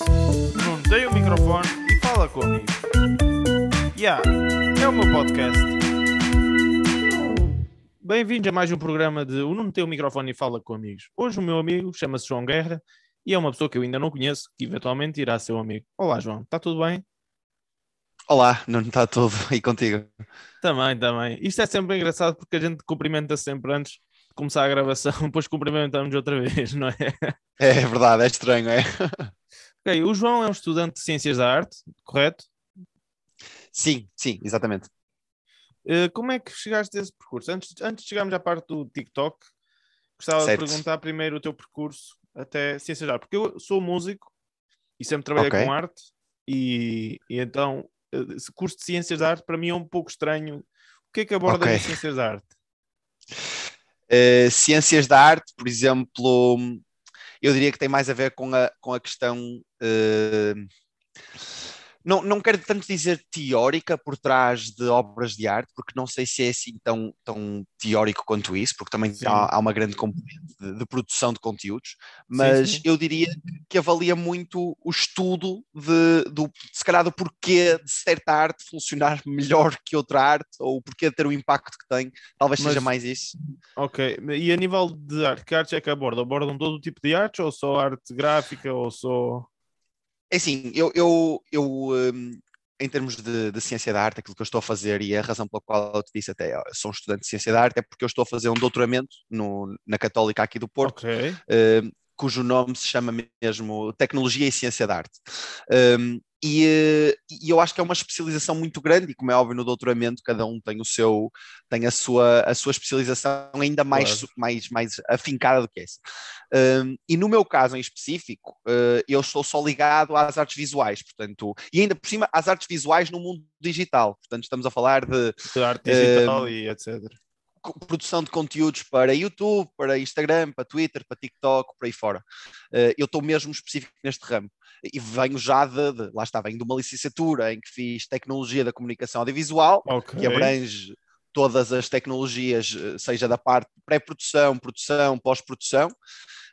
Não tem o microfone e fala comigo. Yeah, é o meu podcast. Bem-vindos a mais um programa de O Não Tem o Microfone e Fala com Amigos. Hoje o meu amigo chama-se João Guerra e é uma pessoa que eu ainda não conheço, que eventualmente irá ser um amigo. Olá, João, está tudo bem? Olá, não está tudo e contigo? Também, também. Isto é sempre engraçado porque a gente cumprimenta sempre antes de começar a gravação, depois cumprimentamos outra vez, não é? É verdade, é estranho, é? Ok, o João é um estudante de Ciências da Arte, correto? Sim, sim, exatamente. Uh, como é que chegaste a esse percurso? Antes, antes de chegarmos à parte do TikTok, gostava Certo. de perguntar primeiro o teu percurso até Ciências da Arte, porque eu sou músico e sempre trabalhei Ok. com arte, e, e então uh, esse curso de Ciências da Arte para mim é um pouco estranho. O que é que aborda Ok. em Ciências da Arte? Eh, ciências da arte, por exemplo, eu diria que tem mais a ver com a, com a questão. eh, não, não quero tanto dizer teórica por trás de obras de arte, porque não sei se é assim tão, tão teórico quanto isso, porque também Sim. há, há uma grande componente de, de produção de conteúdos, mas sim. eu diria que avalia muito o estudo de, do, se calhar, do porquê de certa arte funcionar melhor que outra arte, ou o porquê de ter o impacto que tem, talvez Mas- seja mais isso. Ok, e a nível de arte, que artes é que abordam? Abordam todo o tipo de artes ou só arte gráfica ou só. É assim, eu, eu, eu hum, em termos de, de ciência da arte, aquilo que eu estou a fazer e a razão pela qual eu te disse até, sou um estudante de ciência da arte, é porque eu estou a fazer um doutoramento no, na Católica aqui do Porto, Ok, hum, cujo nome se chama mesmo Tecnologia e Ciência da Arte. Hum, e, eh, e eu acho que é uma especialização muito grande, e como é óbvio no doutoramento, cada um tem o seu, tem a sua, a sua especialização ainda mais, Claro. mais, mais afincada do que essa. Um, e no meu caso em específico, uh, eu estou só ligado às artes visuais, portanto, e ainda por cima às artes visuais no mundo digital, portanto, estamos a falar de de arte digital e etc. produção de conteúdos para YouTube, para Instagram, para Twitter, para TikTok, por aí fora. Uh, eu estou mesmo específico neste ramo. E venho já de, de- lá está, venho de uma licenciatura em que fiz Tecnologia da Comunicação Audiovisual, Ok. que abrange todas as tecnologias, eh, seja da parte pré-produção, produção, pós-produção.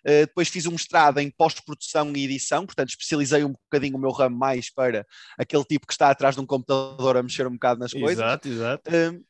Eh, depois fiz um mestrado em pós-produção e edição, portanto especializei um bocadinho o meu ramo mais para aquele tipo que está atrás de um computador a mexer um bocado nas coisas. Exato, exato. Um,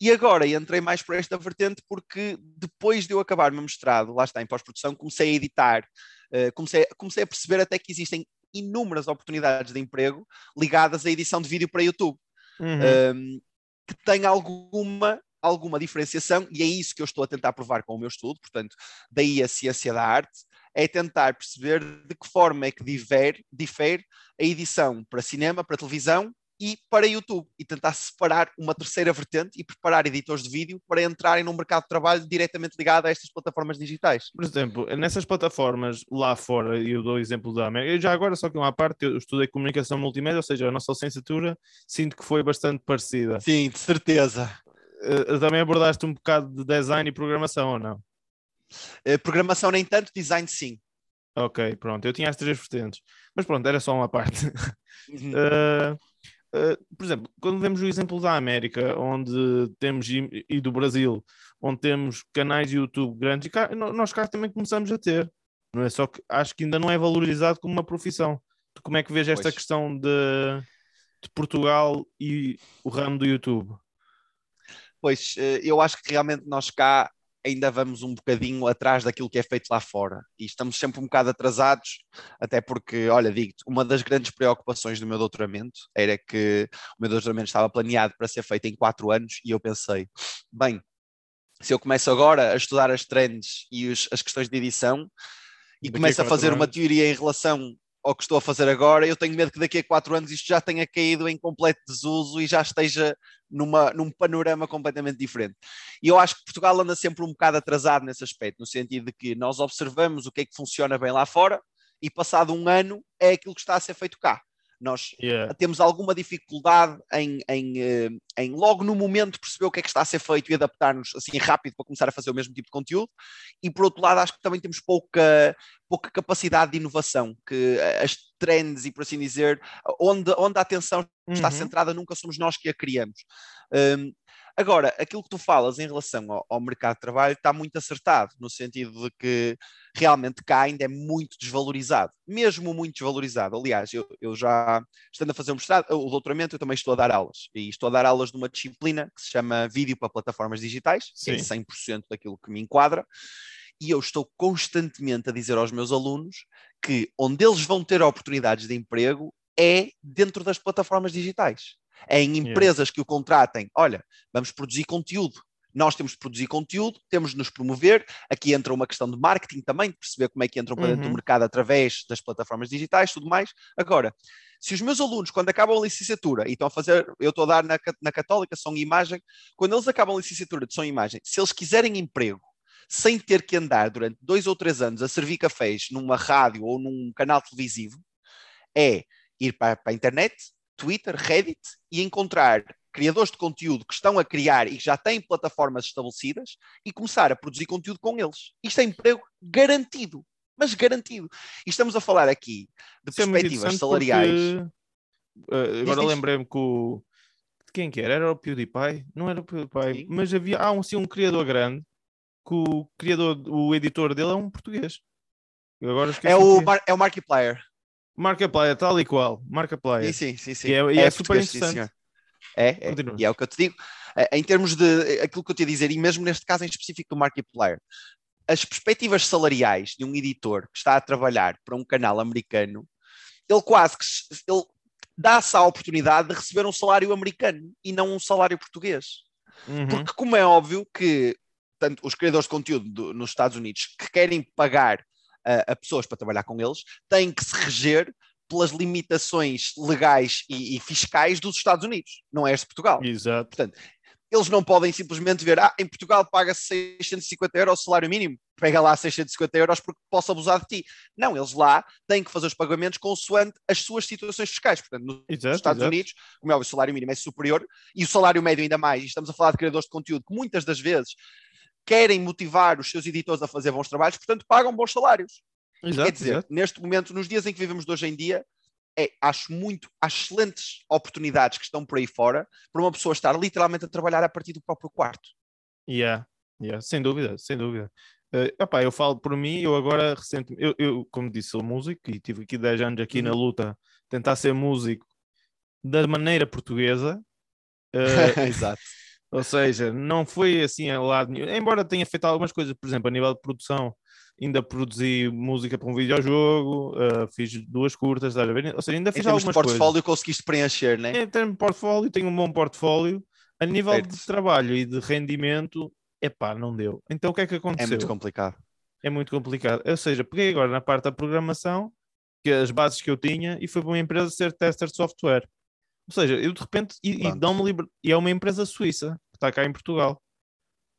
e agora entrei mais por esta vertente porque depois de eu acabar o meu mestrado, lá está, em pós-produção, comecei a editar, uh, comecei, comecei a perceber até que existem inúmeras oportunidades de emprego ligadas à edição de vídeo para YouTube Uhum. um, que tem alguma, alguma diferenciação, e é isso que eu estou a tentar provar com o meu estudo, portanto, daí a ciência da arte, é tentar perceber de que forma é que difere, difere a edição para cinema, para televisão e para YouTube, e tentar separar uma terceira vertente e preparar editores de vídeo para entrarem num mercado de trabalho diretamente ligado a estas plataformas digitais. Por exemplo, nessas plataformas lá fora, e eu dou o exemplo da América, eu já agora, só que uma parte, eu estudei comunicação multimédia, ou seja, a nossa licenciatura, sinto que foi bastante parecida. Sim, de certeza. Eh, também abordaste um bocado de design e programação, ou não? Uh, programação nem tanto, design sim. Ok, pronto, eu tinha as três vertentes, mas pronto, era só uma parte. Uh, uh, por exemplo, quando vemos o exemplo da América, onde temos e, e do Brasil, onde temos canais de YouTube grandes, cá, nós cá também começamos a ter, não é? Só que acho que ainda não é valorizado como uma profissão. Tu como é que vês esta Pois. questão de, de Portugal e o ramo do YouTube? Pois, eh, eu acho que realmente nós cá ainda vamos um bocadinho atrás daquilo que é feito lá fora. E estamos sempre um bocado atrasados, até porque, olha, digo-te, uma das grandes preocupações do meu doutoramento era que o meu doutoramento estava planeado para ser feito em quatro anos e eu pensei, bem, se eu começo agora a estudar as trends e os- as questões de edição e Daqui começo a fazer uma teoria em relação ao que estou a fazer agora, eu tenho medo que daqui a quatro anos isto já tenha caído em completo desuso e já esteja numa, num panorama completamente diferente. E eu acho que Portugal anda sempre um bocado atrasado nesse aspecto, no sentido de que nós observamos o que é que funciona bem lá fora e passado um ano é aquilo que está a ser feito cá. Nós Yeah. temos alguma dificuldade em, em, eh, em logo no momento perceber o que é que está a ser feito e adaptar-nos assim rápido para começar a fazer o mesmo tipo de conteúdo. E por outro lado, acho que também temos pouca, pouca capacidade de inovação, que eh, as trends e por assim dizer, onde, onde a atenção está Uhum. centrada, nunca somos nós que a criamos. Um, Agora, aquilo que tu falas em relação ao, ao, mercado de trabalho está muito acertado, no sentido de que realmente cá ainda é muito desvalorizado, mesmo muito desvalorizado. Aliás, eu, eu já, estando a fazer o mestrado, o doutoramento, eu também estou a dar aulas, e estou a dar aulas de uma disciplina que se chama Vídeo para Plataformas Digitais, Sim. que é 100% daquilo que me enquadra, e eu estou constantemente a dizer aos meus alunos que onde eles vão ter oportunidades de emprego é dentro das plataformas digitais. É em empresas que o contratem, olha, vamos produzir conteúdo. Nós temos de produzir conteúdo, temos de nos promover. Aqui entra uma questão de marketing também, de perceber como é que entram para dentro do uhum. mercado através das plataformas digitais, tudo mais. Agora, se os meus alunos, quando acabam a licenciatura e estão a fazer, eu estou a dar na, na Católica som e imagem, quando eles acabam a licenciatura de som e imagem, se eles quiserem emprego sem ter que andar durante dois ou três anos a servir cafés numa rádio ou num canal televisivo, é ir para, para a internet, Twitter, Reddit e encontrar criadores de conteúdo que estão a criar e que já têm plataformas estabelecidas e começar a produzir conteúdo com eles. Isto é emprego garantido, mas garantido. E estamos a falar aqui de Isso é perspectivas é salariais. Porque, uh, agora lembrei-me que o. Quem que era? Era o PewDiePie? Não era o PewDiePie, Sim. mas havia há um, assim, um criador grande que o criador, o editor dele é um português. é, o, Mar é o Markiplier. Markiplier, tal e qual. Markiplier. Sim, sim, sim. E é, e é, é super interessante. Sim, é, é. e é o que eu te digo. Eh, em termos de aquilo que eu te ia dizer, e mesmo neste caso em específico do Markiplier, as perspectivas salariais de um editor que está a trabalhar para um canal americano, ele quase que ele dá-se a oportunidade de receber um salário americano e não um salário português. Uhum. Porque, como é óbvio que tanto os criadores de conteúdo do, nos Estados Unidos que querem pagar a pessoas para trabalhar com eles têm que se reger pelas limitações legais e, e, fiscais dos Estados Unidos, não é este Portugal. Exato. Portanto, eles não podem simplesmente ver, ah, em Portugal paga-se 650 euros o salário mínimo, pega lá 650 euros porque posso abusar de ti. Não, eles lá têm que fazer os pagamentos consoante as suas situações fiscais. Portanto, nos exato, Estados exato. Unidos, como é o salário mínimo é superior e o salário médio ainda mais. E estamos a falar de criadores de conteúdo que muitas das vezes querem motivar os seus editores a fazer bons trabalhos, portanto pagam bons salários. Exato, Quer dizer, exato. neste momento, nos dias em que vivemos de hoje em dia, é, acho muito, há excelentes oportunidades que estão por aí fora para uma pessoa estar literalmente a trabalhar a partir do próprio quarto. Yeah, yeah, sem dúvida, sem dúvida. Uh, opá, eu falo por mim, eu agora recentemente, eu, eu, como disse, sou músico e tive aqui 10 anos aqui uhum. na luta, tentar ser músico da maneira portuguesa. Uh, Exato. Ou seja, não foi assim a lado nenhum. Embora tenha feito algumas coisas, por exemplo, a nível de produção, ainda produzi música para um videojogo, uh, fiz duas curtas, estás a ver? Ou seja, ainda fiz em algumas de portfólio coisas. conseguiste preencher, né? Em termos de portfólio, tenho um bom portfólio. A nível certo. de trabalho e de rendimento, epá, não deu. Então o que é que aconteceu? É muito complicado. É muito complicado. Ou seja, peguei agora na parte da programação, que as bases que eu tinha, e fui para uma empresa ser tester de software. Ou seja, eu de repente, e, e dão-me liber... e é uma empresa suíça, que está cá em Portugal.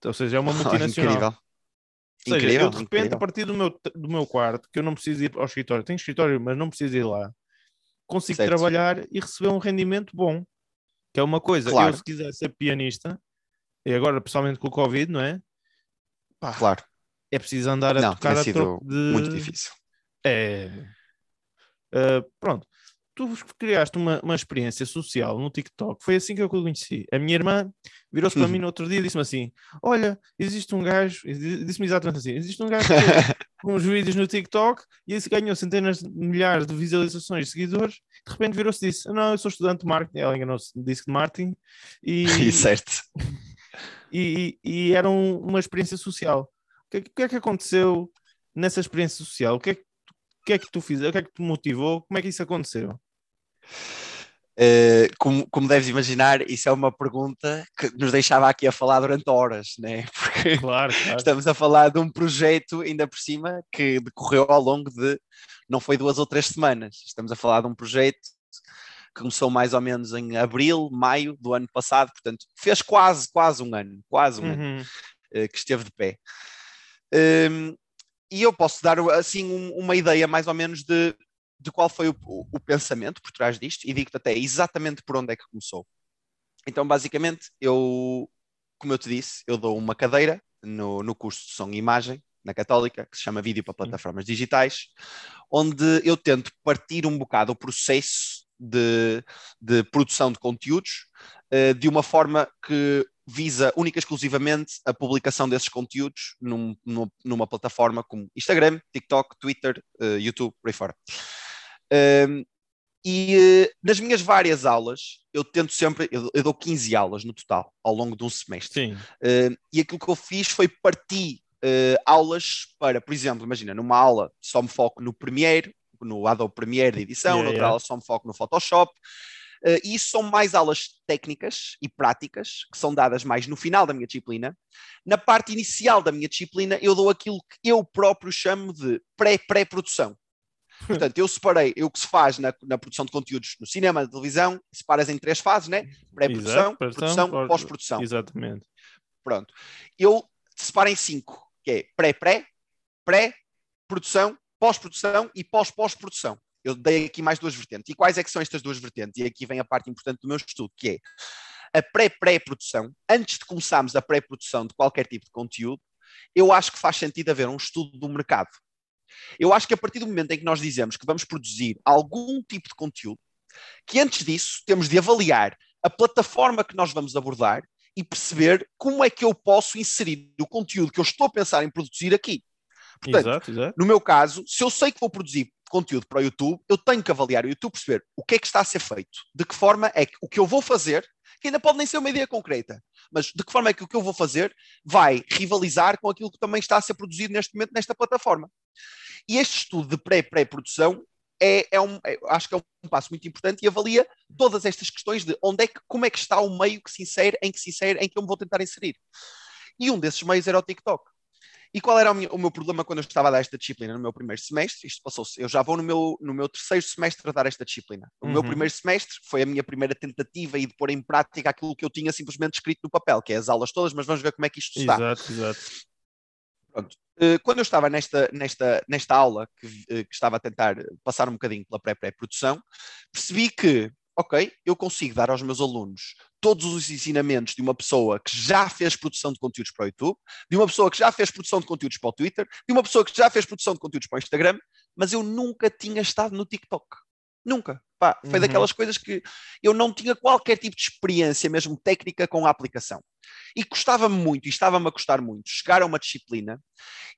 Ou seja, é uma multinacional. incrível. Ou seja, incrível, eu de repente, incrível. a partir do meu, do meu quarto, que eu não preciso ir ao escritório, tenho escritório, mas não preciso ir lá, consigo certo. trabalhar e receber um rendimento bom. Que é uma coisa, claro. eu se quiser ser pianista, e agora pessoalmente com o Covid, não é? Pá, claro. É preciso andar a não, tocar a troco de... Muito difícil. É. Uh, pronto tu criaste uma, uma experiência social no TikTok, foi assim que eu conheci. A minha irmã virou-se para mim no outro dia e disse-me assim: Olha, existe um gajo, disse-me exatamente assim: existe um gajo com os vídeos no TikTok e esse ganhou centenas de milhares de visualizações de seguidores. De repente virou-se e disse: Não, eu sou estudante de marketing. Ela enganou-se, disse de marketing. E, e certo. E, e, e era um, uma experiência social. O que, o que é que aconteceu nessa experiência social? O que é que o que é que tu fizeste? O que é que te motivou? Como é que isso aconteceu? Uh, como, como, deves imaginar, isso é uma pergunta que nos deixava aqui a falar durante horas, né? Porque claro, claro. estamos a falar de um projeto, ainda por cima, que decorreu ao longo de não foi duas ou três semanas. Estamos a falar de um projeto que começou mais ou menos em abril, maio do ano passado, portanto, fez quase, quase um ano, quase um uhum. ano uh, que esteve de pé. Um, ehm, e eu posso dar assim um, uma ideia mais ou menos de de qual foi o, o, pensamento por trás disto e digo-te até exatamente por onde é que começou. Então, basicamente, eu, como eu te disse, eu dou uma cadeira no, no curso de som e imagem na Católica, que se chama Vídeo para Plataformas Digitais, onde eu tento partir um bocado o processo de, de produção de conteúdos uh, de uma forma que visa única e exclusivamente a publicação desses conteúdos num, numa, numa, plataforma como Instagram, TikTok, Twitter, uh, YouTube, por aí fora. Um, e uh, nas minhas várias aulas, eu tento sempre, eu, eu, dou 15 aulas no total, ao longo de um semestre. Uh, e aquilo que eu fiz foi partir aulas para, por exemplo, imagina, numa aula só me foco no Premiere, no Adobe Premiere de edição, yeah, noutra yeah. aula só me foco no Photoshop, Uh, e isso são mais aulas técnicas e práticas, que são dadas mais no final da minha disciplina. Na parte inicial da minha disciplina, eu dou aquilo que eu próprio chamo de pré-pré-produção. Portanto, eu separei o que se faz na, na, produção de conteúdos no cinema, na televisão, separas em três fases, né? Pré-produção, produção, pós-produção. Exatamente. Pronto. Eu separo em cinco, que é pré-pré, pré-produção, pós-produção e pós-pós-produção eu dei aqui mais duas vertentes. E quais é que são estas duas vertentes? E aqui vem a parte importante do meu estudo, que é a pré-pré-produção. Antes de começarmos a pré-produção de qualquer tipo de conteúdo, eu acho que faz sentido haver um estudo do mercado. Eu acho que a partir do momento em que nós dizemos que vamos produzir algum tipo de conteúdo, que antes disso temos de avaliar a plataforma que nós vamos abordar e perceber como é que eu posso inserir o conteúdo que eu estou a pensar em produzir aqui. Portanto, exato, exato. no meu caso, se eu sei que vou produzir conteúdo para o YouTube, eu tenho que avaliar o YouTube, perceber o que é que está a ser feito, de que forma é que o que eu vou fazer, que ainda pode nem ser uma ideia concreta, mas de que forma é que o que eu vou fazer vai rivalizar com aquilo que também está a ser produzido neste momento nesta plataforma. E este estudo de pré-pré-produção é, é, um, é, acho que é um passo muito importante e avalia todas estas questões de onde é que, como é que está o meio que se insere, em que se insere, em que eu me vou tentar inserir. E um desses meios era o TikTok. E qual era o meu, o meu, problema quando eu estava a dar esta disciplina no meu primeiro semestre? Isto passou-se, eu já vou no meu, no meu terceiro semestre a dar esta disciplina. O uhum. meu primeiro semestre foi a minha primeira tentativa e de pôr em prática aquilo que eu tinha simplesmente escrito no papel, que é as aulas todas, mas vamos ver como é que isto está. Exato, exato. Pronto. Eh, quando eu estava nesta, nesta, nesta aula, que, eh, que estava a tentar passar um bocadinho pela pré-pré-produção, percebi que ok, eu consigo dar aos meus alunos todos os ensinamentos de uma pessoa que já fez produção de conteúdos para o YouTube, de uma pessoa que já fez produção de conteúdos para o Twitter, de uma pessoa que já fez produção de conteúdos para o Instagram, mas eu nunca tinha estado no TikTok. Nunca. Pá, foi uhum. daquelas coisas que eu não tinha qualquer tipo de experiência, mesmo técnica, com a aplicação. E custava-me muito, e estava-me a custar muito, chegar a uma disciplina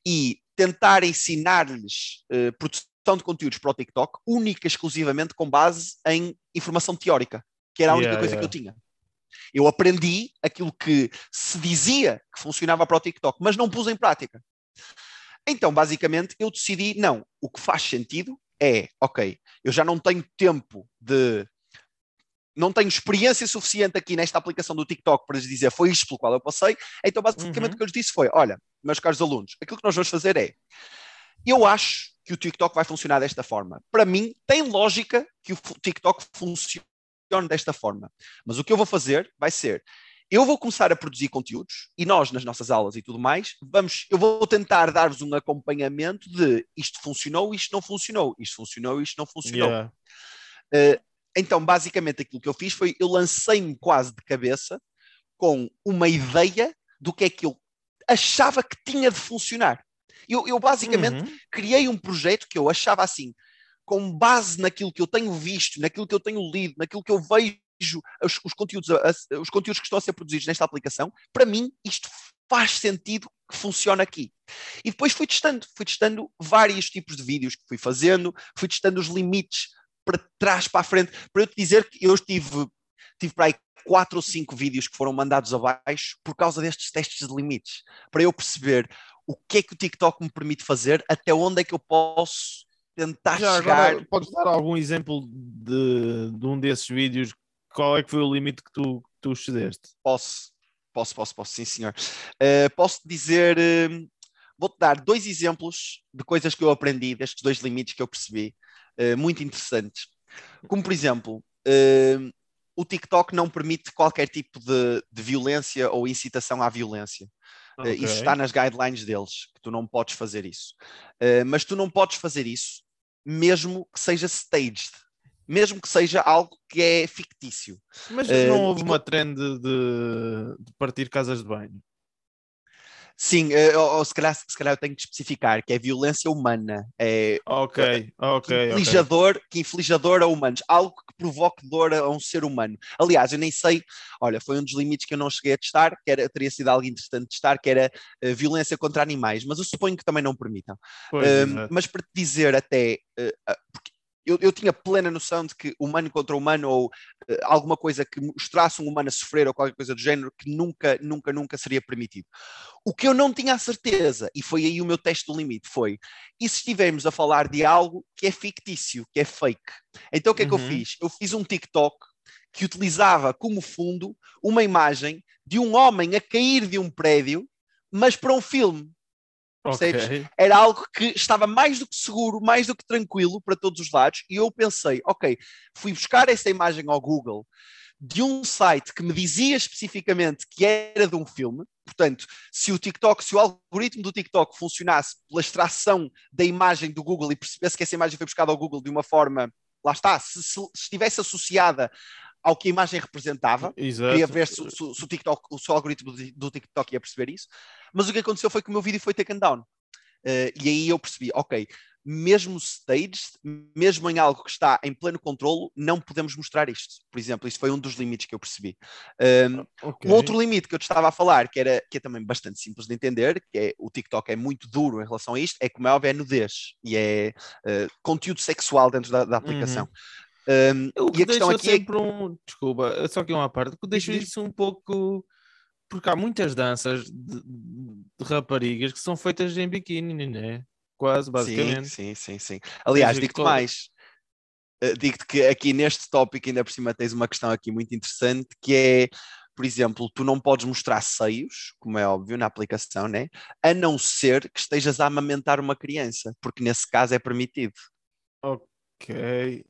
e tentar ensinar-lhes uh, produção de conteúdos para o TikTok, única exclusivamente com base em informação teórica, que era a única yeah, coisa yeah. que eu tinha. Eu aprendi aquilo que se dizia que funcionava para o TikTok, mas não pus em prática. Então, basicamente, eu decidi, não, o que faz sentido é, ok, eu já não tenho tempo de. Não tenho experiência suficiente aqui nesta aplicação do TikTok para lhes dizer foi isto pelo qual eu passei. Então, basicamente, uhum. o que eu lhes disse foi: olha, meus caros alunos, aquilo que nós vamos fazer é. Eu acho que o TikTok vai funcionar desta forma. Para mim, tem lógica que o TikTok funcione desta forma. Mas o que eu vou fazer vai ser eu vou começar a produzir conteúdos e nós, nas nossas aulas e tudo mais, vamos, eu vou tentar dar-vos um acompanhamento de isto funcionou, isto não funcionou, isto funcionou, isto não funcionou. Yeah. Uh, então, basicamente, aquilo que eu fiz foi eu lancei-me quase de cabeça com uma ideia do que é que eu achava que tinha de funcionar. Eu, eu basicamente uhum. criei um projeto que eu achava assim, com base naquilo que eu tenho visto, naquilo que eu tenho lido, naquilo que eu vejo, os, os conteúdos, os conteúdos que estão a ser produzidos nesta aplicação, para mim isto faz sentido que funciona aqui. E depois fui testando, fui testando vários tipos de vídeos que fui fazendo, fui testando os limites para trás, para a frente, para eu te dizer que eu tive, tive para aí quatro ou cinco vídeos que foram mandados abaixo por causa destes testes de limites, para eu perceber o que é que o TikTok me permite fazer, até onde é que eu posso tentar Já, chegar. Agora, podes dar algum exemplo de, de um desses vídeos? Qual é que foi o limite que tu, que tu excedeste? Posso, posso, posso, posso, sim, senhor. Uh, posso dizer, uh, vou-te dar dois exemplos de coisas que eu aprendi, destes dois limites que eu percebi, uh, muito interessantes. Como, por exemplo, o TikTok não permite qualquer tipo de, de violência ou incitação à violência. Okay. Isso está nas guidelines deles, que tu não podes fazer isso. mas tu não podes fazer isso mesmo que seja staged, mesmo que seja algo que é fictício. Mas não uh, houve uma trend de, de, partir casas de banho? Sim, uh, ou, se, calhar, se calhar eu tenho que especificar que é violência humana. É, ok, ok. Que okay. que infligidor a humanos. Algo que provoque dor a um ser humano. Aliás, eu nem sei, olha, foi um dos limites que eu não cheguei a testar, que era, teria sido algo interessante testar, que era uh, violência contra animais, mas eu suponho que também não permitam. Pois, Um, mas para te dizer até, eu, eu, tinha plena noção de que humano contra humano ou uh, alguma coisa que mostrasse um humano a sofrer ou qualquer coisa do género que nunca, nunca, nunca seria permitido. O que eu não tinha a certeza, e foi aí o meu teste do limite, foi e se estivermos a falar de algo que é fictício, que é fake? Então o que é que uhum. eu fiz? Eu fiz um TikTok que utilizava como fundo uma imagem de um homem a cair de um prédio, mas para um filme. Okay. Era algo que estava mais do que seguro, mais do que tranquilo para todos os lados, e eu pensei, ok, fui buscar essa imagem ao Google de um site que me dizia especificamente que era de um filme. Portanto, se o TikTok, se o algoritmo do TikTok funcionasse pela extração da imagem do Google e percebesse que essa imagem foi buscada ao Google de uma forma, lá está, se, se, se estivesse associada ao que a imagem representava. Exato. Queria ver se, se, se, o TikTok, o seu algoritmo do TikTok ia perceber isso. Mas o que aconteceu foi que o meu vídeo foi taken down. Uh, e aí eu percebi, ok, mesmo staged, mesmo em algo que está em pleno controlo, não podemos mostrar isto. Por exemplo, isso foi um dos limites que eu percebi. Um, okay. um outro limite que eu te estava a falar, que, era, que é também bastante simples de entender, que é o TikTok é muito duro em relação a isto, é como é óbvio, é nudez e é uh, conteúdo sexual dentro da, da aplicação. Um, e a questão aqui é sempre é... um. Desculpa, só que uma parte, que deixo isso um pouco. Porque há muitas danças de, de raparigas que são feitas em biquíni, né? Quase, basicamente. Sim, sim, sim. sim. Aliás, digo-te mais. Uh, digo-te que aqui neste tópico, ainda por cima, tens uma questão aqui muito interessante que é por exemplo, tu não podes mostrar seios, como é óbvio na aplicação, né? A não ser que estejas a amamentar uma criança, porque nesse caso é permitido. Ok.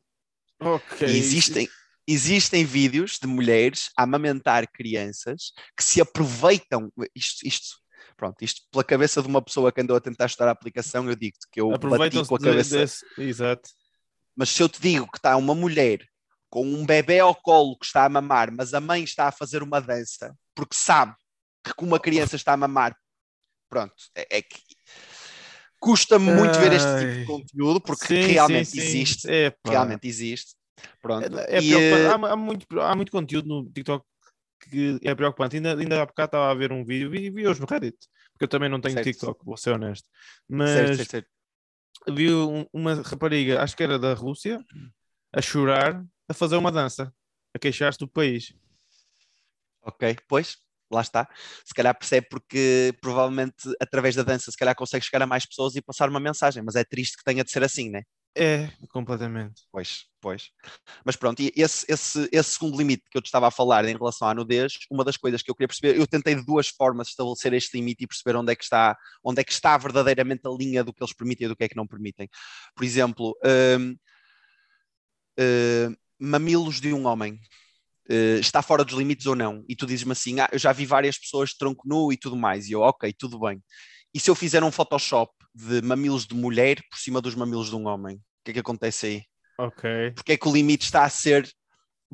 Ok. existem, existem vídeos de mulheres a amamentar crianças que se aproveitam. Isto, isto, pronto, isto pela cabeça de uma pessoa que andou a tentar estudar a aplicação, eu digo que eu bati com a cabeça. De, desse, exato. Mas se eu te digo que está uma mulher com um bebê ao colo que está a mamar, mas a mãe está a fazer uma dança porque sabe que com uma criança está a mamar, pronto, é, é que custa muito Ai. ver este tipo de conteúdo porque sim, realmente sim, sim. existe. realmente existe. Pronto. É, é e, eh, há, há, muito, há muito conteúdo no TikTok que é preocupante. Ainda, ainda há bocado estava a ver um vídeo, vi, vi hoje no Reddit, porque eu também não tenho certo. TikTok, vou ser honesto. Mas certo, certo, vi uma rapariga, acho que era da Rússia, a chorar, a fazer uma dança, a queixar-se do país. Ok, pois, lá está. Se calhar percebe porque provavelmente através da dança se calhar consegue chegar a mais pessoas e passar uma mensagem, mas é triste que tenha de ser assim, né? É, completamente. Pois, pois. Mas pronto, e esse, esse, esse segundo limite que eu te estava a falar em relação à nudez, uma das coisas que eu queria perceber, eu tentei de duas formas estabelecer este limite e perceber onde é que está, onde é que está verdadeiramente a linha do que eles permitem e do que é que não permitem. Por exemplo, hum, hum, mamilos de um homem. Uh, está fora dos limites ou não, e tu dizes-me assim, ah, eu já vi várias pessoas de tronco nu e tudo mais, e eu, ok, tudo bem. E se eu fizer um Photoshop de mamilos de mulher por cima dos mamilos de um homem? O que é que acontece aí? Ok. Porque é que o limite está a ser.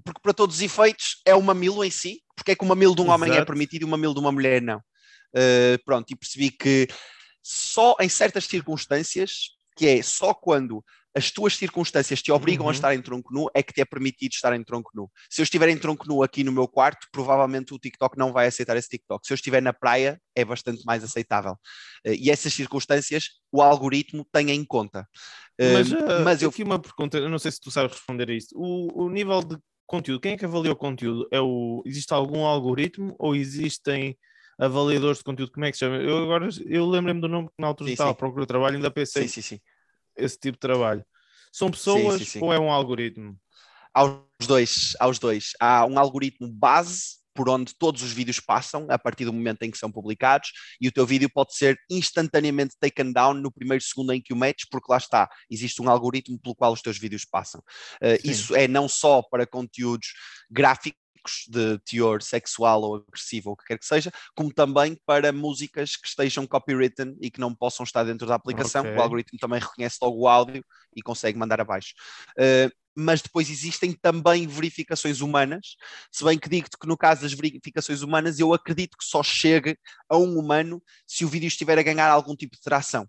Porque para todos os efeitos é o mamilo em si, porque é que o mamilo de um Exato. homem é permitido e o mamilo de uma mulher não. Uh, pronto, e percebi que só em certas circunstâncias, que é só quando as tuas circunstâncias te obrigam uhum. a estar em tronco nu, é que te é permitido estar em tronco nu. Se eu estiver em tronco nu aqui no meu quarto, provavelmente o TikTok não vai aceitar esse TikTok. Se eu estiver na praia, é bastante mais aceitável. Eh, e essas circunstâncias o algoritmo tem em conta. Mas, uh, mas eu... aqui uma pergunta, eu não sei se tu sabes responder a isto. O, o nível de conteúdo, quem é que avalia o conteúdo? É o, existe algum algoritmo ou existem avaliadores de conteúdo? Como é que se chama? Eu agora eu lembro-me do nome que na altura sim, estava sim. à procura de trabalho, ainda pensei. Sim, sim, sim esse tipo de trabalho? São pessoas sim, sim, sim. ou é um algoritmo? Aos dois, aos dois. Há um algoritmo base por onde todos os vídeos passam a partir do momento em que são publicados e o teu vídeo pode ser instantaneamente taken down no primeiro segundo em que o metes, porque lá está, existe um algoritmo pelo qual os teus vídeos passam. Uh, isso é não só para conteúdos gráficos, de teor sexual ou agressivo ou o que quer que seja, como também para músicas que estejam copywritten e que não possam estar dentro da aplicação. Okay. O algoritmo também reconhece logo o áudio e consegue mandar abaixo. Uh, mas depois existem também verificações humanas, se bem que digo-te que no caso das verificações humanas eu acredito que só chegue a um humano se o vídeo estiver a ganhar algum tipo de tração.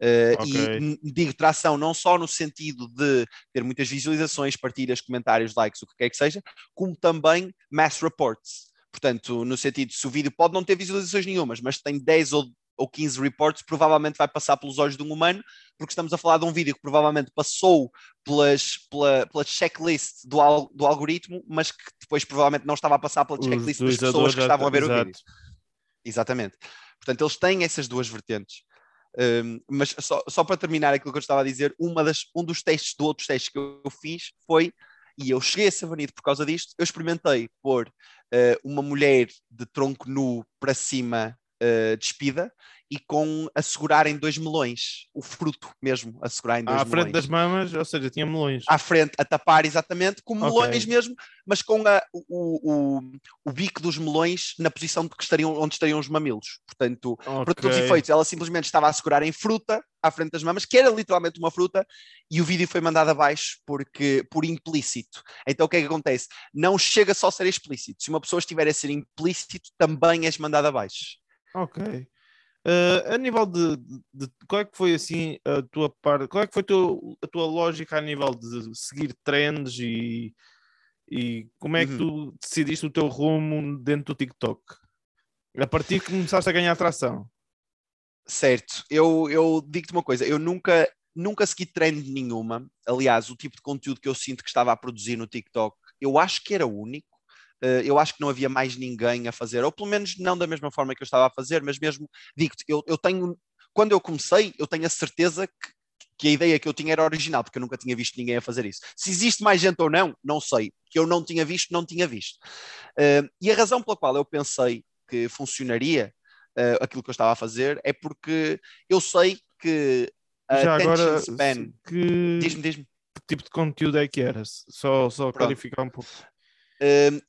Uh, okay. E digo tração não só no sentido de ter muitas visualizações, partilhas, comentários, likes, o que quer que seja, como também mass reports. Portanto, no sentido, se o vídeo pode não ter visualizações nenhumas, mas tem 10 ou, ou 15 reports, provavelmente vai passar pelos olhos de um humano, porque estamos a falar de um vídeo que provavelmente passou pelas, pela, pela checklist do, al, do algoritmo, mas que depois provavelmente não estava a passar pela checklist das pessoas que estavam a ver exato. o vídeo. Exatamente. Portanto, eles têm essas duas vertentes. Um, mas só, só para terminar aquilo que eu estava a dizer, uma das, um dos testes, do outros testes que eu fiz foi, e eu cheguei a ser banido por causa disto, eu experimentei pôr uh, uma mulher de tronco nu para cima uh, despida e com a segurar em dois melões, o fruto mesmo, a segurar em dois à melões. À frente das mamas, ou seja, tinha melões. À frente, a tapar exatamente, com okay. melões mesmo, mas com a, o, o, o, bico dos melões na posição de que estariam, onde estariam os mamilos. Portanto, okay. para todos os efeitos, ela simplesmente estava a segurar em fruta à frente das mamas, que era literalmente uma fruta, e o vídeo foi mandado abaixo porque, por implícito. Então o que é que acontece? Não chega só a ser explícito. Se uma pessoa estiver a ser implícito, também és mandado abaixo. Ok. Uh, a nível de, de, de, qual é que foi assim a tua parte, qual é que foi a tua, a tua lógica a nível de seguir trends e, e como é que uhum. tu decidiste o teu rumo dentro do TikTok? A partir que começaste a ganhar atração. Certo, eu, eu digo-te uma coisa, eu nunca, nunca segui trend nenhuma. Aliás, o tipo de conteúdo que eu sinto que estava a produzir no TikTok, eu acho que era único eu acho que não havia mais ninguém a fazer, ou pelo menos não da mesma forma que eu estava a fazer, mas mesmo, digo-te, eu, eu tenho, quando eu comecei, eu tenho a certeza que, que a ideia que eu tinha era original, porque eu nunca tinha visto ninguém a fazer isso. Se existe mais gente ou não, não sei. Que eu não tinha visto, não tinha visto. Uh, e a razão pela qual eu pensei que funcionaria uh, aquilo que eu estava a fazer é porque eu sei que a Já agora, span... Que... Diz-me, diz-me. Que tipo de conteúdo é que era? Só, só clarificar um pouco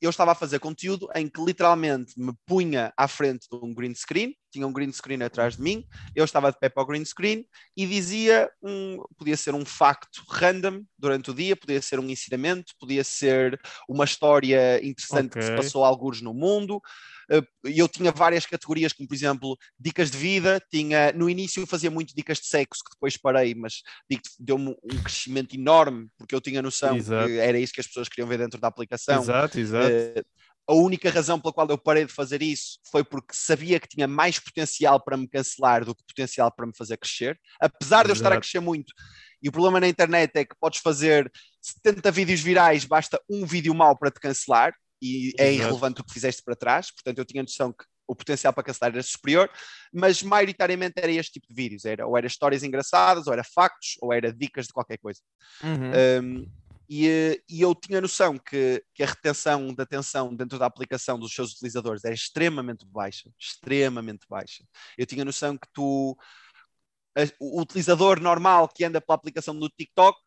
eu estava a fazer conteúdo em que literalmente me punha à frente de um green screen, tinha um green screen atrás de mim, eu estava de pé para o green screen e dizia um, podia ser um facto random durante o dia, podia ser um ensinamento, podia ser uma história interessante okay. que se passou alguns no mundo, eh, eu tinha várias categorias, como por exemplo dicas de vida, tinha no início eu fazia muito dicas de sexo, que depois parei, mas deu-me um crescimento enorme, porque eu tinha noção exato. que era isso que as pessoas queriam ver dentro da aplicação. Exato, exato. Uh, a única razão pela qual eu parei de fazer isso foi porque sabia que tinha mais potencial para me cancelar do que potencial para me fazer crescer, apesar de eu estar a crescer muito. E o problema na internet é que podes fazer 70 vídeos virais, basta um vídeo mau para te cancelar, e é irrelevante o que fizeste para trás, portanto eu tinha noção que o potencial para cancelar era superior, mas maioritariamente era este tipo de vídeos, era ou era histórias engraçadas, ou era factos, ou era dicas de qualquer coisa. Uhum. Um, e, e, eu tinha noção que, que, a retenção da atenção dentro da aplicação dos seus utilizadores era extremamente baixa, extremamente baixa. Eu tinha noção que tu, o utilizador normal que anda pela aplicação do TikTok,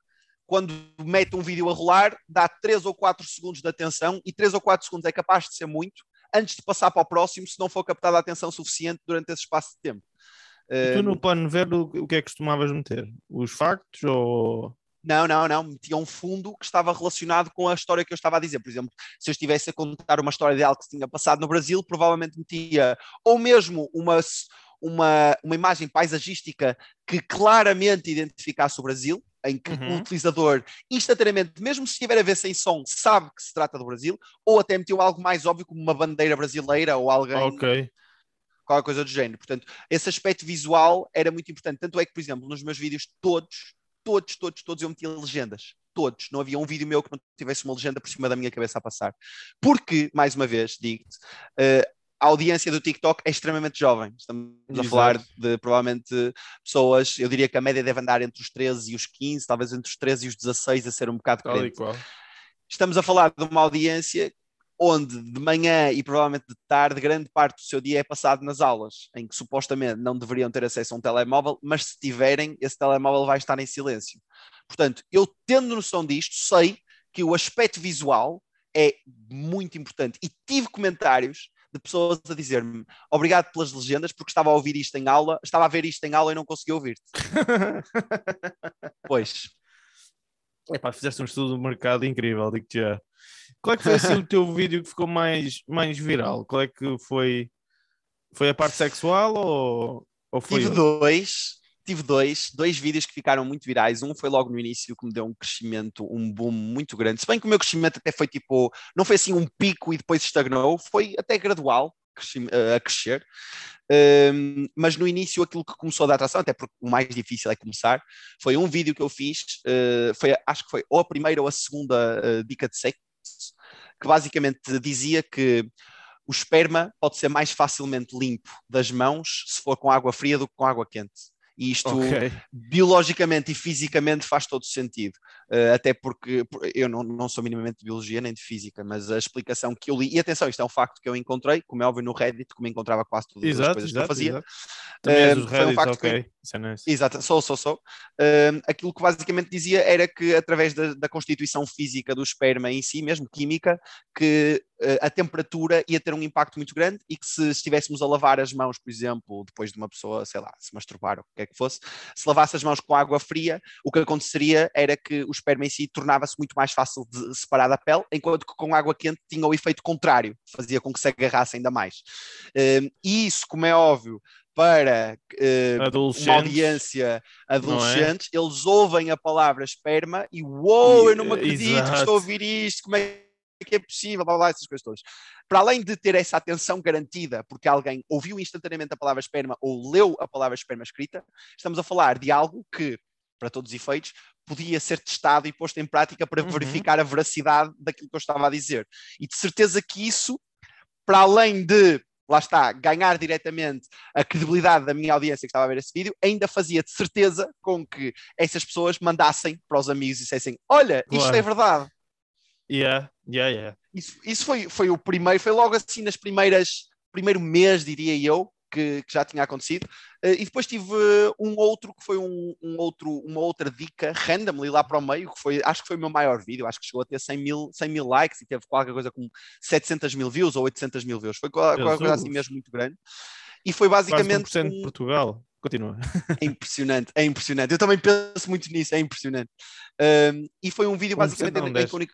quando mete um vídeo a rolar, dá 3 ou 4 segundos de atenção, e 3 ou 4 segundos é capaz de ser muito, antes de passar para o próximo, se não for captada a atenção suficiente durante esse espaço de tempo. E tu no plano ver o que é que costumavas meter? Os factos ou... Não, não, não. Metia um fundo que estava relacionado com a história que eu estava a dizer. Por exemplo, se eu estivesse a contar uma história de algo que se tinha passado no Brasil, provavelmente metia ou mesmo uma, uma, uma imagem paisagística que claramente identificasse o Brasil, em que uhum. o utilizador instantaneamente, mesmo se estiver a ver sem som, sabe que se trata do Brasil, ou até meteu algo mais óbvio como uma bandeira brasileira ou alguém. Ok. Qualquer coisa do género. Portanto, esse aspecto visual era muito importante. Tanto é que, por exemplo, nos meus vídeos, todos, todos, todos, todos eu metia legendas. Todos. Não havia um vídeo meu que não tivesse uma legenda por cima da minha cabeça a passar. Porque, mais uma vez, digo-te, uh, a audiência do TikTok é extremamente jovem. Estamos Exato. a falar de provavelmente pessoas, eu diria que a média deve andar entre os 13 e os 15, talvez entre os 13 e os 16 a ser um bocado crente. Estamos a falar de uma audiência onde de manhã e provavelmente de tarde, grande parte do seu dia é passado nas aulas, em que supostamente não deveriam ter acesso a um telemóvel, mas se tiverem, esse telemóvel vai estar em silêncio. Portanto, eu tendo noção disto, sei que o aspecto visual é muito importante. E tive comentários de pessoas a dizer-me obrigado pelas legendas, porque estava a ouvir isto em aula, estava a ver isto em aula e não conseguia ouvir-te. pois. Epá, fizeste um estudo do mercado incrível, digo-te já. Qual é que foi assim, o teu vídeo que ficou mais, mais viral? Qual é que foi? Foi a parte sexual ou, ou foi? Tive dois. tive dois, dois vídeos que ficaram muito virais. Um foi logo no início que me deu um crescimento, um boom muito grande. Se bem que o meu crescimento até foi tipo, não foi assim um pico e depois estagnou, foi até gradual a crescer. Um, mas no início aquilo que começou a dar atração, até porque o mais difícil é começar, foi um vídeo que eu fiz, uh, foi, acho que foi ou a primeira ou a segunda uh, dica de sexo, que basicamente dizia que o esperma pode ser mais facilmente limpo das mãos se for com água fria do que com água quente. E isto okay. biologicamente e fisicamente faz todo sentido. Uh, até porque eu não, não sou minimamente de biologia nem de física, mas a explicação que eu li, e atenção, isto é um facto que eu encontrei, como é óbvio no Reddit, como encontrava quase todas exato, as coisas exato, que eu fazia. Exato. Uh, foi um facto okay. que. É nice. Exato, sou, sou, sou. Uh, aquilo que basicamente dizia era que através da, da constituição física do esperma em si, mesmo química, que a temperatura ia ter um impacto muito grande e que se estivéssemos a lavar as mãos, por exemplo, depois de uma pessoa, sei lá, se masturbar ou o que é que fosse, se lavasse as mãos com água fria, o que aconteceria era que o esperma em si tornava-se muito mais fácil de separar da pele, enquanto que com água quente tinha o efeito contrário, fazia com que se agarrasse ainda mais. Hum, e isso, como é óbvio, para uh, uma audiência adolescente, é? eles ouvem a palavra esperma e uou, eu não me acredito Exato. que estou a ouvir isto, como é que é possível, blá, blá, essas coisas todas. Para além de ter essa atenção garantida, porque alguém ouviu instantaneamente a palavra esperma ou leu a palavra esperma escrita, estamos a falar de algo que, para todos os efeitos, podia ser testado e posto em prática para uhum. verificar a veracidade daquilo que eu estava a dizer. E de certeza que isso, para além de lá está, ganhar diretamente a credibilidade da minha audiência que estava a ver esse vídeo, ainda fazia de certeza com que essas pessoas mandassem para os amigos e dissessem: Olha, isto claro. é verdade. Yeah, yeah, yeah. Isso, isso foi, foi o primeiro, foi logo assim nas primeiras, primeiro mês, diria eu, que, que já tinha acontecido. Uh, e depois tive uh, um outro que foi um, um, outro, uma outra dica random ali lá para o meio, que foi, acho que foi o meu maior vídeo, acho que chegou a ter 100 mil, 100 mil likes e teve qualquer coisa com 700 mil views ou 800 mil views. Foi qualquer coisa assim mesmo muito grande. E foi basicamente. Quase 1% de Portugal. Continua. É impressionante, é impressionante. Eu também penso muito nisso, é impressionante. Um, e foi um vídeo basicamente em, em,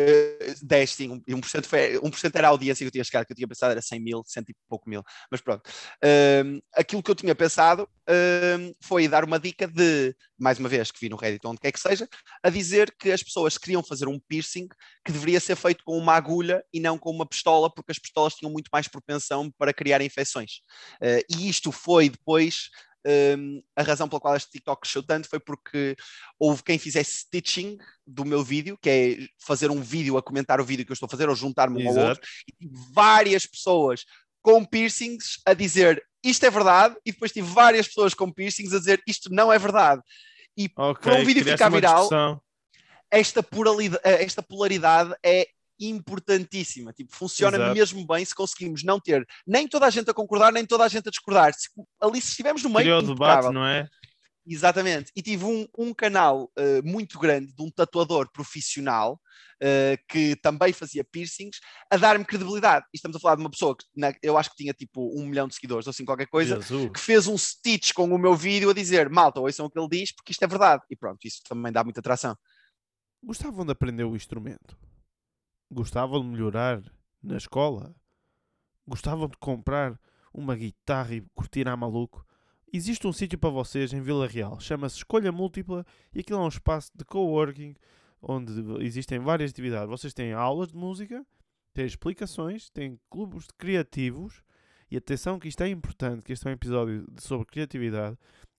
Força. Uh, 10, sim, 1%, foi, 1% era a audiência que eu tinha chegado, que eu tinha pensado era 100 mil, 100 e pouco mil, mas pronto. Uh, aquilo que eu tinha pensado uh, foi dar uma dica de, mais uma vez, que vi no Reddit, onde quer que seja, a dizer que as pessoas queriam fazer um piercing que deveria ser feito com uma agulha e não com uma pistola, porque as pistolas tinham muito mais propensão para criar infecções. Eh, e isto foi depois um, a razão pela qual este TikTok cresceu tanto foi porque houve quem fizesse stitching do meu vídeo, que é fazer um vídeo a comentar o vídeo que eu estou a fazer ou juntar-me um ao outro, e várias pessoas com piercings a dizer isto é verdade, e depois tive várias pessoas com piercings a dizer isto não é verdade. E okay, para um vídeo ficar viral, esta, esta polaridade é importantíssima. Tipo, funciona Exato. mesmo bem se conseguimos não ter nem toda a gente a concordar, nem toda a gente a discordar. Se, ali, se estivermos no meio. Criou debate, não é? Exatamente. E tive um, um canal uh, muito grande de um tatuador profissional uh, que também fazia piercings a dar-me credibilidade. E estamos a falar de uma pessoa que na, eu acho que tinha tipo um milhão de seguidores ou assim qualquer coisa, Jesus. que fez um stitch com o meu vídeo a dizer malta, ouçam o que ele diz porque isto é verdade. E pronto, isso também dá muita atração. Gostavam de aprender o instrumento? Gostavam de melhorar na escola? Gostavam de comprar uma guitarra e curtir a maluco? Existe um sítio para vocês em Vila Real, chama-se Escolha Múltipla e aquilo é um espaço de coworking onde existem várias atividades. Vocês têm aulas de música, têm explicações, têm clubes de criativos e atenção que isto é importante, que este é um episódio sobre criatividade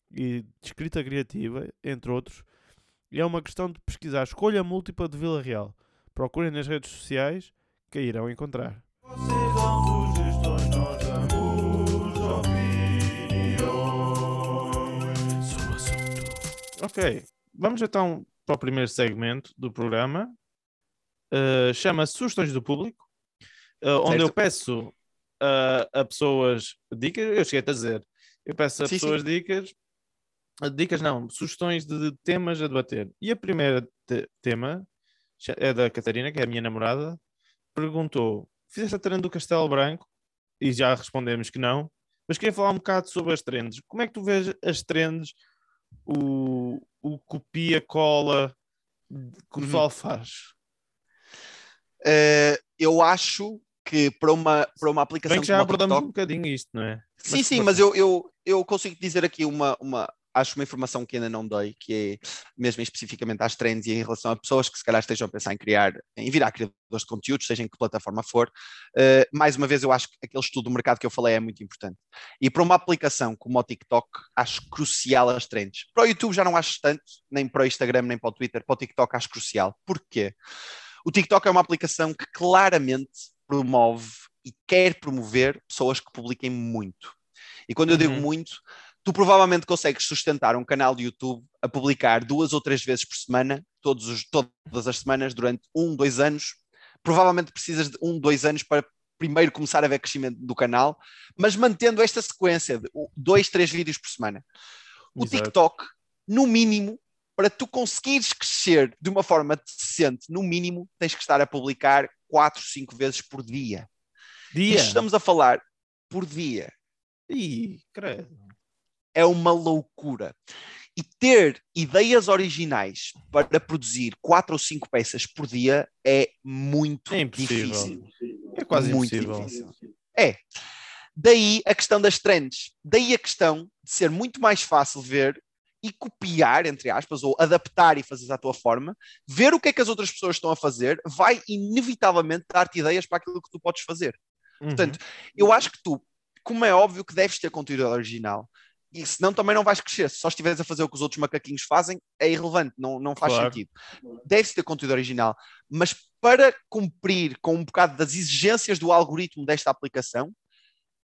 e de escrita criativa, entre outros, e é uma questão de pesquisar Escolha Múltipla de Vila Real. Procurem nas redes sociais que a irão encontrar. Ok, vamos então para o primeiro segmento do programa. Uh, Chama-se Sugestões do Público, uh, onde eu peço uh, a pessoas dicas. Eu cheguei a dizer, eu peço a sim, pessoas sim. dicas, dicas não, sugestões de, de temas a debater. E a primeira te tema é da Catarina, que é a minha namorada, perguntou: Fizeste a trend do Castelo Branco? E já respondemos que não, mas queria falar um bocado sobre as trends. Como é que tu vês as trends, o, o copia, cola que o pessoal uhum. faz? Uh, eu acho que para uma, para uma aplicação. Bem que já abordamos TikTok, um bocadinho isto, não é? Sim, Mas sim, mas eu, eu, eu consigo dizer aqui uma, uma, acho uma informação que ainda não dei, que é mesmo especificamente às trends e em relação a pessoas que se calhar estejam a pensar em criar, em virar criadores de conteúdos, seja em que plataforma for. Uh, mais uma vez, eu acho que aquele estudo do mercado que eu falei é muito importante. E para uma aplicação como o TikTok, acho crucial as trends. Para o YouTube já não acho tanto, nem para o Instagram, nem para o Twitter, para o TikTok acho crucial. Porquê? O TikTok é uma aplicação que claramente promove e quer promover pessoas que publiquem muito. E quando eu digo Uhum. muito, tu provavelmente consegues sustentar um canal de YouTube a publicar duas ou três vezes por semana, todos os, todas as semanas, durante um, dois anos. Provavelmente precisas de um, dois anos para primeiro começar a ver crescimento do canal, mas mantendo esta sequência de dois, três vídeos por semana. O Exato. TikTok, no mínimo, para tu conseguires crescer de uma forma decente, no mínimo, tens que estar a publicar quatro, cinco vezes por dia. Dia. Isto estamos a falar por dia. Ih, credo. É uma loucura. E ter ideias originais para produzir quatro ou cinco peças por dia é muito É difícil. É quase muito impossível. difícil. É. Daí a questão das trends. Daí a questão de ser muito mais fácil ver e copiar, entre aspas, ou adaptar e fazer à tua forma, ver o que é que as outras pessoas estão a fazer, vai inevitavelmente dar-te ideias para aquilo que tu podes fazer. Uhum. Portanto, eu acho que tu, como é óbvio que deves ter conteúdo original, e senão também não vais crescer. Se só estiveres a fazer o que os outros macaquinhos fazem, é irrelevante, não, não faz Claro. sentido. Deves ter conteúdo original, mas para cumprir com um bocado das exigências do algoritmo desta aplicação,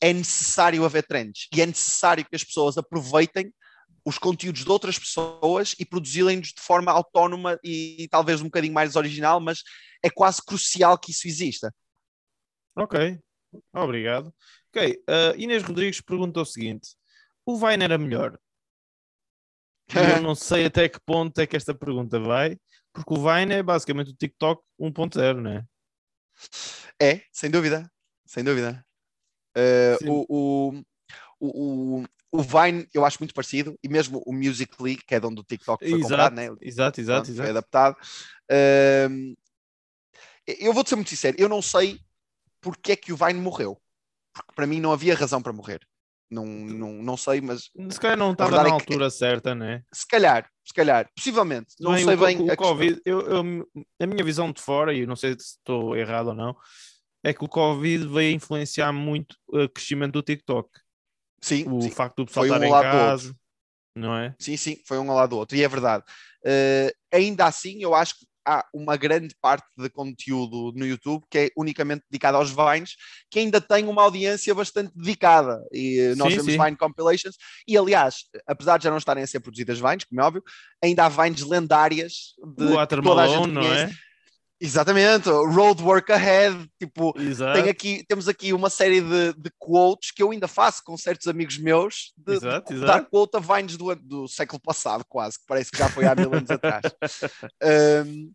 é necessário haver trends e é necessário que as pessoas aproveitem os conteúdos de outras pessoas e produzirem-nos de forma autónoma e, e talvez um bocadinho mais original, mas é quase crucial que isso exista. Ok, obrigado. Ok, uh, Inês Rodrigues pergunta o seguinte: o Vine era melhor? Eu não sei até que ponto é que esta pergunta vai, porque o Vine é basicamente o TikTok 1.0, né? É, sem dúvida, sem dúvida. Uh, o, o, o, o, Vine eu acho muito parecido, e mesmo o Musical.ly, que é de onde o TikTok foi comprado, né? exato, exato, Pronto, foi exato. adaptado. Um, eu vou-te ser muito sincero, eu não sei porque é que o Vine morreu, porque para mim não havia razão para morrer. Não, não, não sei, mas Se calhar não estava na é que- altura certa, né? se calhar, se calhar, possivelmente, não Bem, sei o, bem. o a. Covid, eu, eu- a minha visão de fora, e não sei se estou errado ou não, é que o Covid veio influenciar muito o crescimento do TikTok. Sim, O sim, facto do pessoal Foi um estar em lado do casa, não é? sim, sim, foi um ao lado do outro, e é verdade. Uh, ainda assim, eu acho que há uma grande parte de conteúdo no YouTube que é unicamente dedicado aos Vines, que ainda tem uma audiência bastante dedicada. E uh, nós Sim, vemos sim. Vine Compilations, e aliás, apesar de já não estarem a ser produzidas Vines, como é óbvio, ainda há Vines lendárias de O toda a gente não conhece. é? Exatamente, Road Work Ahead, tipo, tem aqui, temos aqui uma série de, de quotes que eu ainda faço com certos amigos meus de, Exato, de exato. dar quote a Vines do, do século passado, quase, que parece que já foi há mil anos atrás. Um,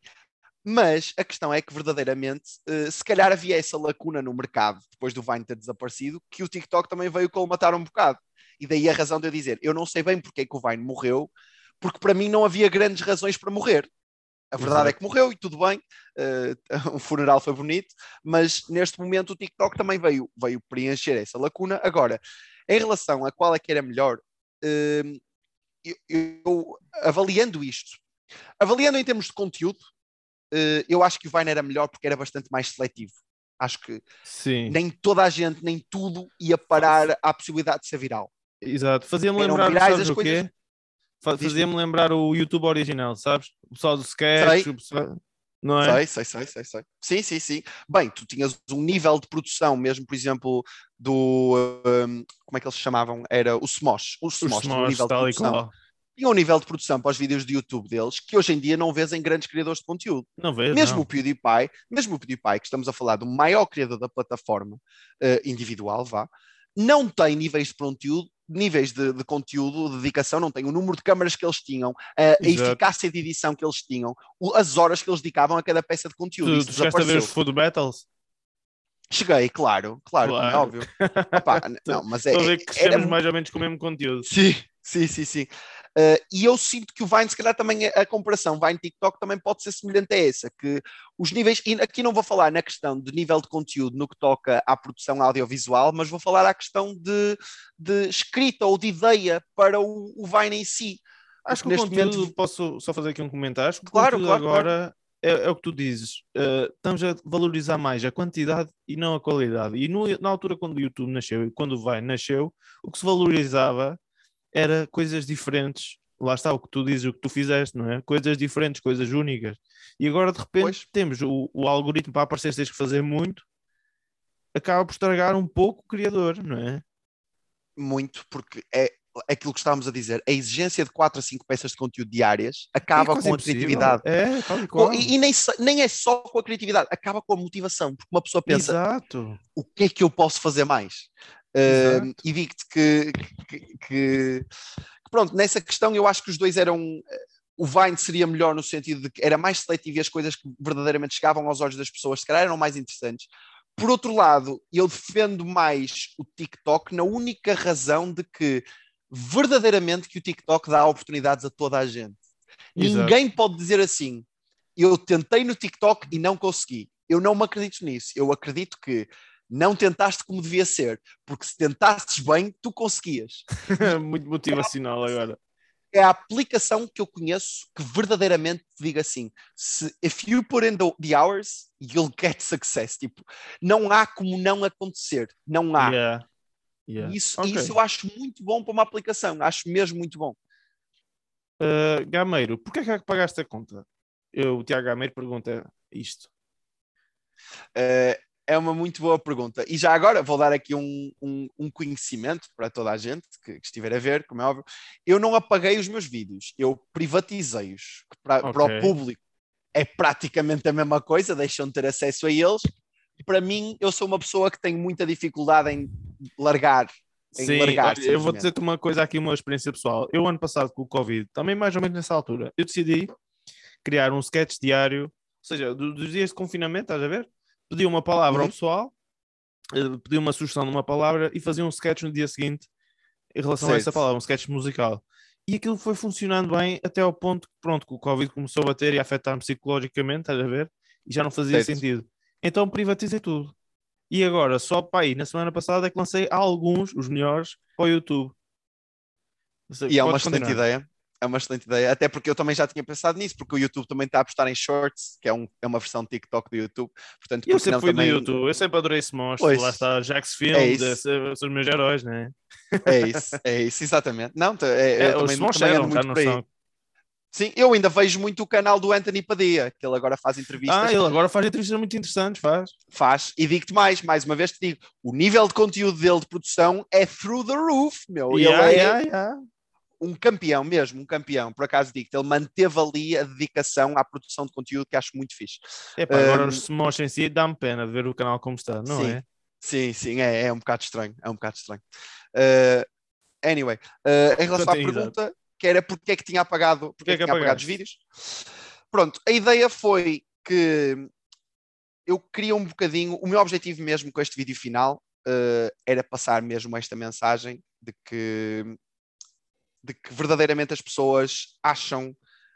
mas a questão é que verdadeiramente, uh, se calhar havia essa lacuna no mercado depois do Vine ter desaparecido, que o TikTok também veio colmatar um bocado. E daí a razão de eu dizer, eu não sei bem porque é que o Vine morreu, porque para mim não havia grandes razões para morrer. A verdade é Exato. que morreu e tudo bem, uh, o funeral foi bonito, mas neste momento o TikTok também veio, veio preencher essa lacuna. Agora, em relação a qual é que era melhor, hum, eu, eu- avaliando isto, avaliando em termos de conteúdo, eh, eu acho que o Vine era melhor porque era bastante mais seletivo. Acho que Sim, nem toda a gente, nem tudo ia parar à possibilidade de ser viral. exato. Fazia-me Eram lembrar, virais sabes as o quê? coisas-. Fazia-me lembrar o YouTube original, sabes? O pessoal do sketch, Sei. o pessoal... não é? Sei, sei, sei, sei, sei. Sim, sim, sim. Bem, tu tinhas um nível de produção, mesmo, por exemplo, do. hum, como é que eles se chamavam? Era o Smosh. O Os Smosh, tinha um smós, nível de tal produção. Tinha um nível de produção para os vídeos de YouTube deles que hoje em dia não vês em grandes criadores de conteúdo. Não vejo, Mesmo não. o PewDiePie, mesmo o PewDiePie, que estamos a falar do maior criador da plataforma eh, individual, vá, não tem níveis de conteúdo, níveis de, de conteúdo, de dedicação, não tem o número de câmaras que eles tinham, a, eficácia de edição que eles tinham, o- as horas que eles dedicavam a cada peça de conteúdo. Tu, tu chegaste a ver os Food Battles? Cheguei, claro, claro, é Claro. óbvio. Epá, não, mas é, Estou a ver que era crescemos mais ou menos com o mesmo conteúdo. Sim, sim, sim, sim. Uh, e eu sinto que o Vine, se calhar também a, a comparação Vine-TikTok também pode ser semelhante a essa, que os níveis, e aqui não vou falar na questão de nível de conteúdo no que toca à produção audiovisual, mas vou falar à questão de, de escrita ou de ideia para o, o Vine em si. Acho que neste momento posso só fazer aqui um comentário. Acho que claro, claro, agora claro. É, é, o que tu dizes. Uh, estamos a valorizar mais a quantidade e não a qualidade. E no, na altura quando o YouTube nasceu e quando o Vine nasceu, o que se valorizava era coisas diferentes. Lá está o que tu dizes, o que tu fizeste, não é? Coisas diferentes, coisas únicas. E agora de repente pois. temos o, o algoritmo para aparecer, tens que fazer muito, acaba por estragar um pouco o criador, não é? Muito, porque é, aquilo que estávamos a dizer, a exigência de 4 a 5 peças de conteúdo diárias acaba com a criatividade. É, e, e nem, nem é só com a criatividade, acaba com a motivação, porque uma pessoa pensa Exato. o que é que eu posso fazer mais? Uh, e digo-te que, que, que, pronto, nessa questão eu acho que os dois eram. O Vine seria melhor no sentido de que era mais seletivo e as coisas que verdadeiramente chegavam aos olhos das pessoas, se calhar eram mais interessantes. Por outro lado, eu defendo mais o TikTok na única razão de que verdadeiramente que o TikTok dá oportunidades a toda a gente. Exato. Ninguém pode dizer assim: eu tentei no TikTok e não consegui. Eu não me acredito nisso. Eu acredito que não tentaste como devia ser, porque se tentasses bem, tu conseguias. Muito motivacional agora. É a aplicação que eu conheço que verdadeiramente te diga assim: se, if you put in the, the hours, you'll get success. Tipo, não há como não acontecer. Não há. Yeah. Yeah. Isso, okay. isso eu acho muito bom para uma aplicação, acho mesmo muito bom. Uh, Gameiro, porquê é que pagaste a conta? Eu, o Tiago Gameiro pergunta isto. Uh, é uma muito boa pergunta. E já agora vou dar aqui um, um, um conhecimento para toda a gente que, que, estiver a ver, como é óbvio. Eu não apaguei os meus vídeos, eu privatizei-os para, okay. para o público. É praticamente a mesma coisa, deixam de ter acesso a eles para mim, eu sou uma pessoa que tem muita dificuldade em largar. Sim, largar, eu vou dizer-te uma coisa aqui, uma experiência pessoal. Eu, ano passado, com o Covid, também mais ou menos nessa altura, eu decidi criar um sketch diário, ou seja, dos dias de confinamento, estás a ver? Pedi uma palavra uhum. ao pessoal, eh, pedi uma sugestão de uma palavra e fazia um sketch no dia seguinte em relação certo. a essa palavra, um sketch musical. E aquilo foi funcionando bem até ao ponto que, pronto, que o Covid começou a bater e a afetar-me psicologicamente, estás a ver? E já não fazia certo. sentido. Então privatizei tudo. E agora, só para aí, na semana passada é que lancei alguns, os melhores, para o YouTube. e é uma excelente ideia. É uma excelente ideia, até porque eu também já tinha pensado nisso, porque o YouTube também está a apostar em Shorts, que é, um, é uma versão TikTok do YouTube. Portanto, eu sempre fui também... do YouTube, eu sempre adorei esse monstro. Pois, lá está Jax Films, é são os meus heróis, não é? É isso, é isso, exatamente. Não, é, é, eu também, também eram, muito por aí. Sim, eu ainda vejo muito o canal do Anthony Padilla, que ele agora faz entrevistas. Ah, ele agora faz entrevistas muito interessantes, faz. Faz, e digo-te mais, mais uma vez te digo, o nível de conteúdo dele de produção é through the roof, meu. Yeah, ele é yeah, yeah. Um campeão mesmo, um campeão. Por acaso digo-te, ele manteve ali a dedicação à produção de conteúdo que acho muito fixe. Epá, agora um, os Smosh em si dá-me pena de ver o canal como está, não sim, é? Sim, sim, é, é um bocado estranho, é um bocado estranho. Uh, anyway, uh, em relação à pergunta que era porque é que tinha apagado, porque é que, é que tinha apagado os vídeos. Pronto, a ideia foi que eu queria um bocadinho, o meu objetivo mesmo com este vídeo final uh, era passar mesmo esta mensagem de que, de que verdadeiramente as pessoas acham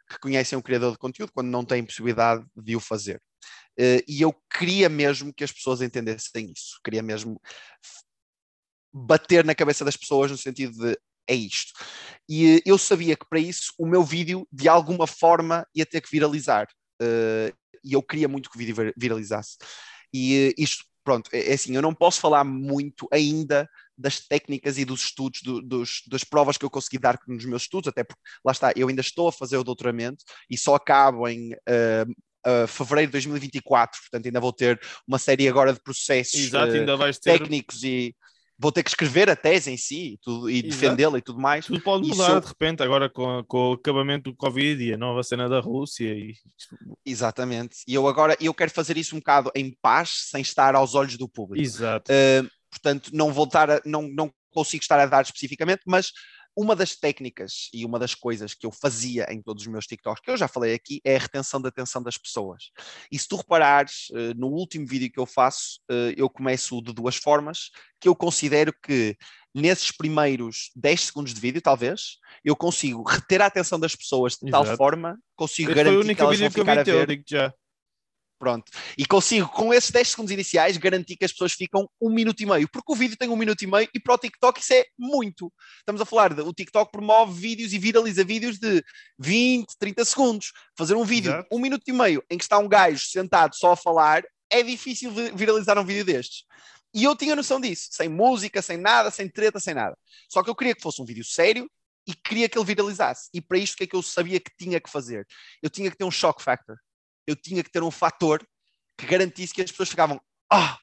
que conhecem o criador de conteúdo quando não têm possibilidade de o fazer. Uh, e eu queria mesmo que as pessoas entendessem isso, queria mesmo bater na cabeça das pessoas no sentido de é isto. E eh, eu sabia que para isso o meu vídeo, de alguma forma, ia ter que viralizar. Uh, e eu queria muito que o vídeo viralizasse. E isto, pronto, é, é, assim, eu não posso falar muito ainda das técnicas e dos estudos, do, dos, das provas que eu consegui dar nos meus estudos, até porque, lá está, eu ainda estou a fazer o doutoramento e só acabo em uh, Uh, fevereiro de 2024, portanto ainda vou ter uma série agora de processos Exato, uh, técnicos e, vou ter que escrever a tese em si e, tudo, e defendê-la e tudo mais. Tudo pode mudar de repente, agora com, com, o acabamento do Covid e a nova cena da Rússia. E... Exatamente. E eu agora eu quero fazer isso um bocado em paz, sem estar aos olhos do público. Exato. Uh, portanto, não voltar a, não, não consigo estar a dar especificamente, mas uma das técnicas e uma das coisas que eu fazia em todos os meus TikToks, que eu já falei aqui, é a retenção da atenção das pessoas. E se tu reparares, uh, no último vídeo que eu faço, uh, eu começo de duas formas, que eu considero que nesses primeiros 10 segundos de vídeo, talvez, eu consigo reter a atenção das pessoas de Exato. tal forma, consigo Esse garantir que elas vão ficar a ver. Já. Pronto. E consigo, com esses 10 segundos iniciais, garantir que as pessoas ficam um minuto e meio, porque o vídeo tem um minuto e meio e para o TikTok isso é muito. Estamos a falar de o TikTok promove vídeos e viraliza vídeos de 20, 30 segundos. Fazer um vídeo Exato. um minuto e meio em que está um gajo sentado só a falar é difícil viralizar um vídeo destes. E eu tinha noção disso, sem música, sem nada, sem treta, sem nada. Só que eu queria que fosse um vídeo sério e queria que ele viralizasse. E para isto, o que é que eu sabia que tinha que fazer? Eu tinha que ter um shock factor. Eu tinha que ter um fator que garantisse que as pessoas ficavam, ah!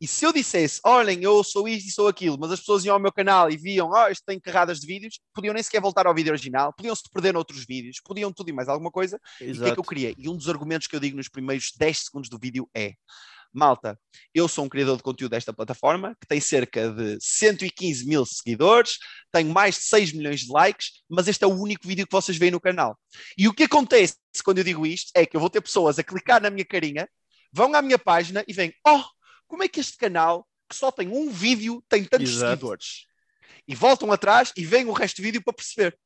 E se eu dissesse, olhem, eu sou isto e sou aquilo, mas as pessoas iam ao meu canal e viam, oh, isto tem carradas de vídeos, podiam nem sequer voltar ao vídeo original, podiam se perder noutros vídeos, podiam tudo e mais alguma coisa. Exato. E o que é que eu queria? E um dos argumentos que eu digo nos primeiros 10 segundos do vídeo é: malta, eu sou um criador de conteúdo desta plataforma, que tem cerca de 115 mil seguidores, tenho mais de 6 milhões de likes, mas este é o único vídeo que vocês veem no canal. E o que acontece quando eu digo isto é que eu vou ter pessoas a clicar na minha carinha, vão à minha página e veem, oh, como é que este canal, que só tem um vídeo, tem tantos Exato. seguidores? E voltam atrás e veem o resto do vídeo para perceber.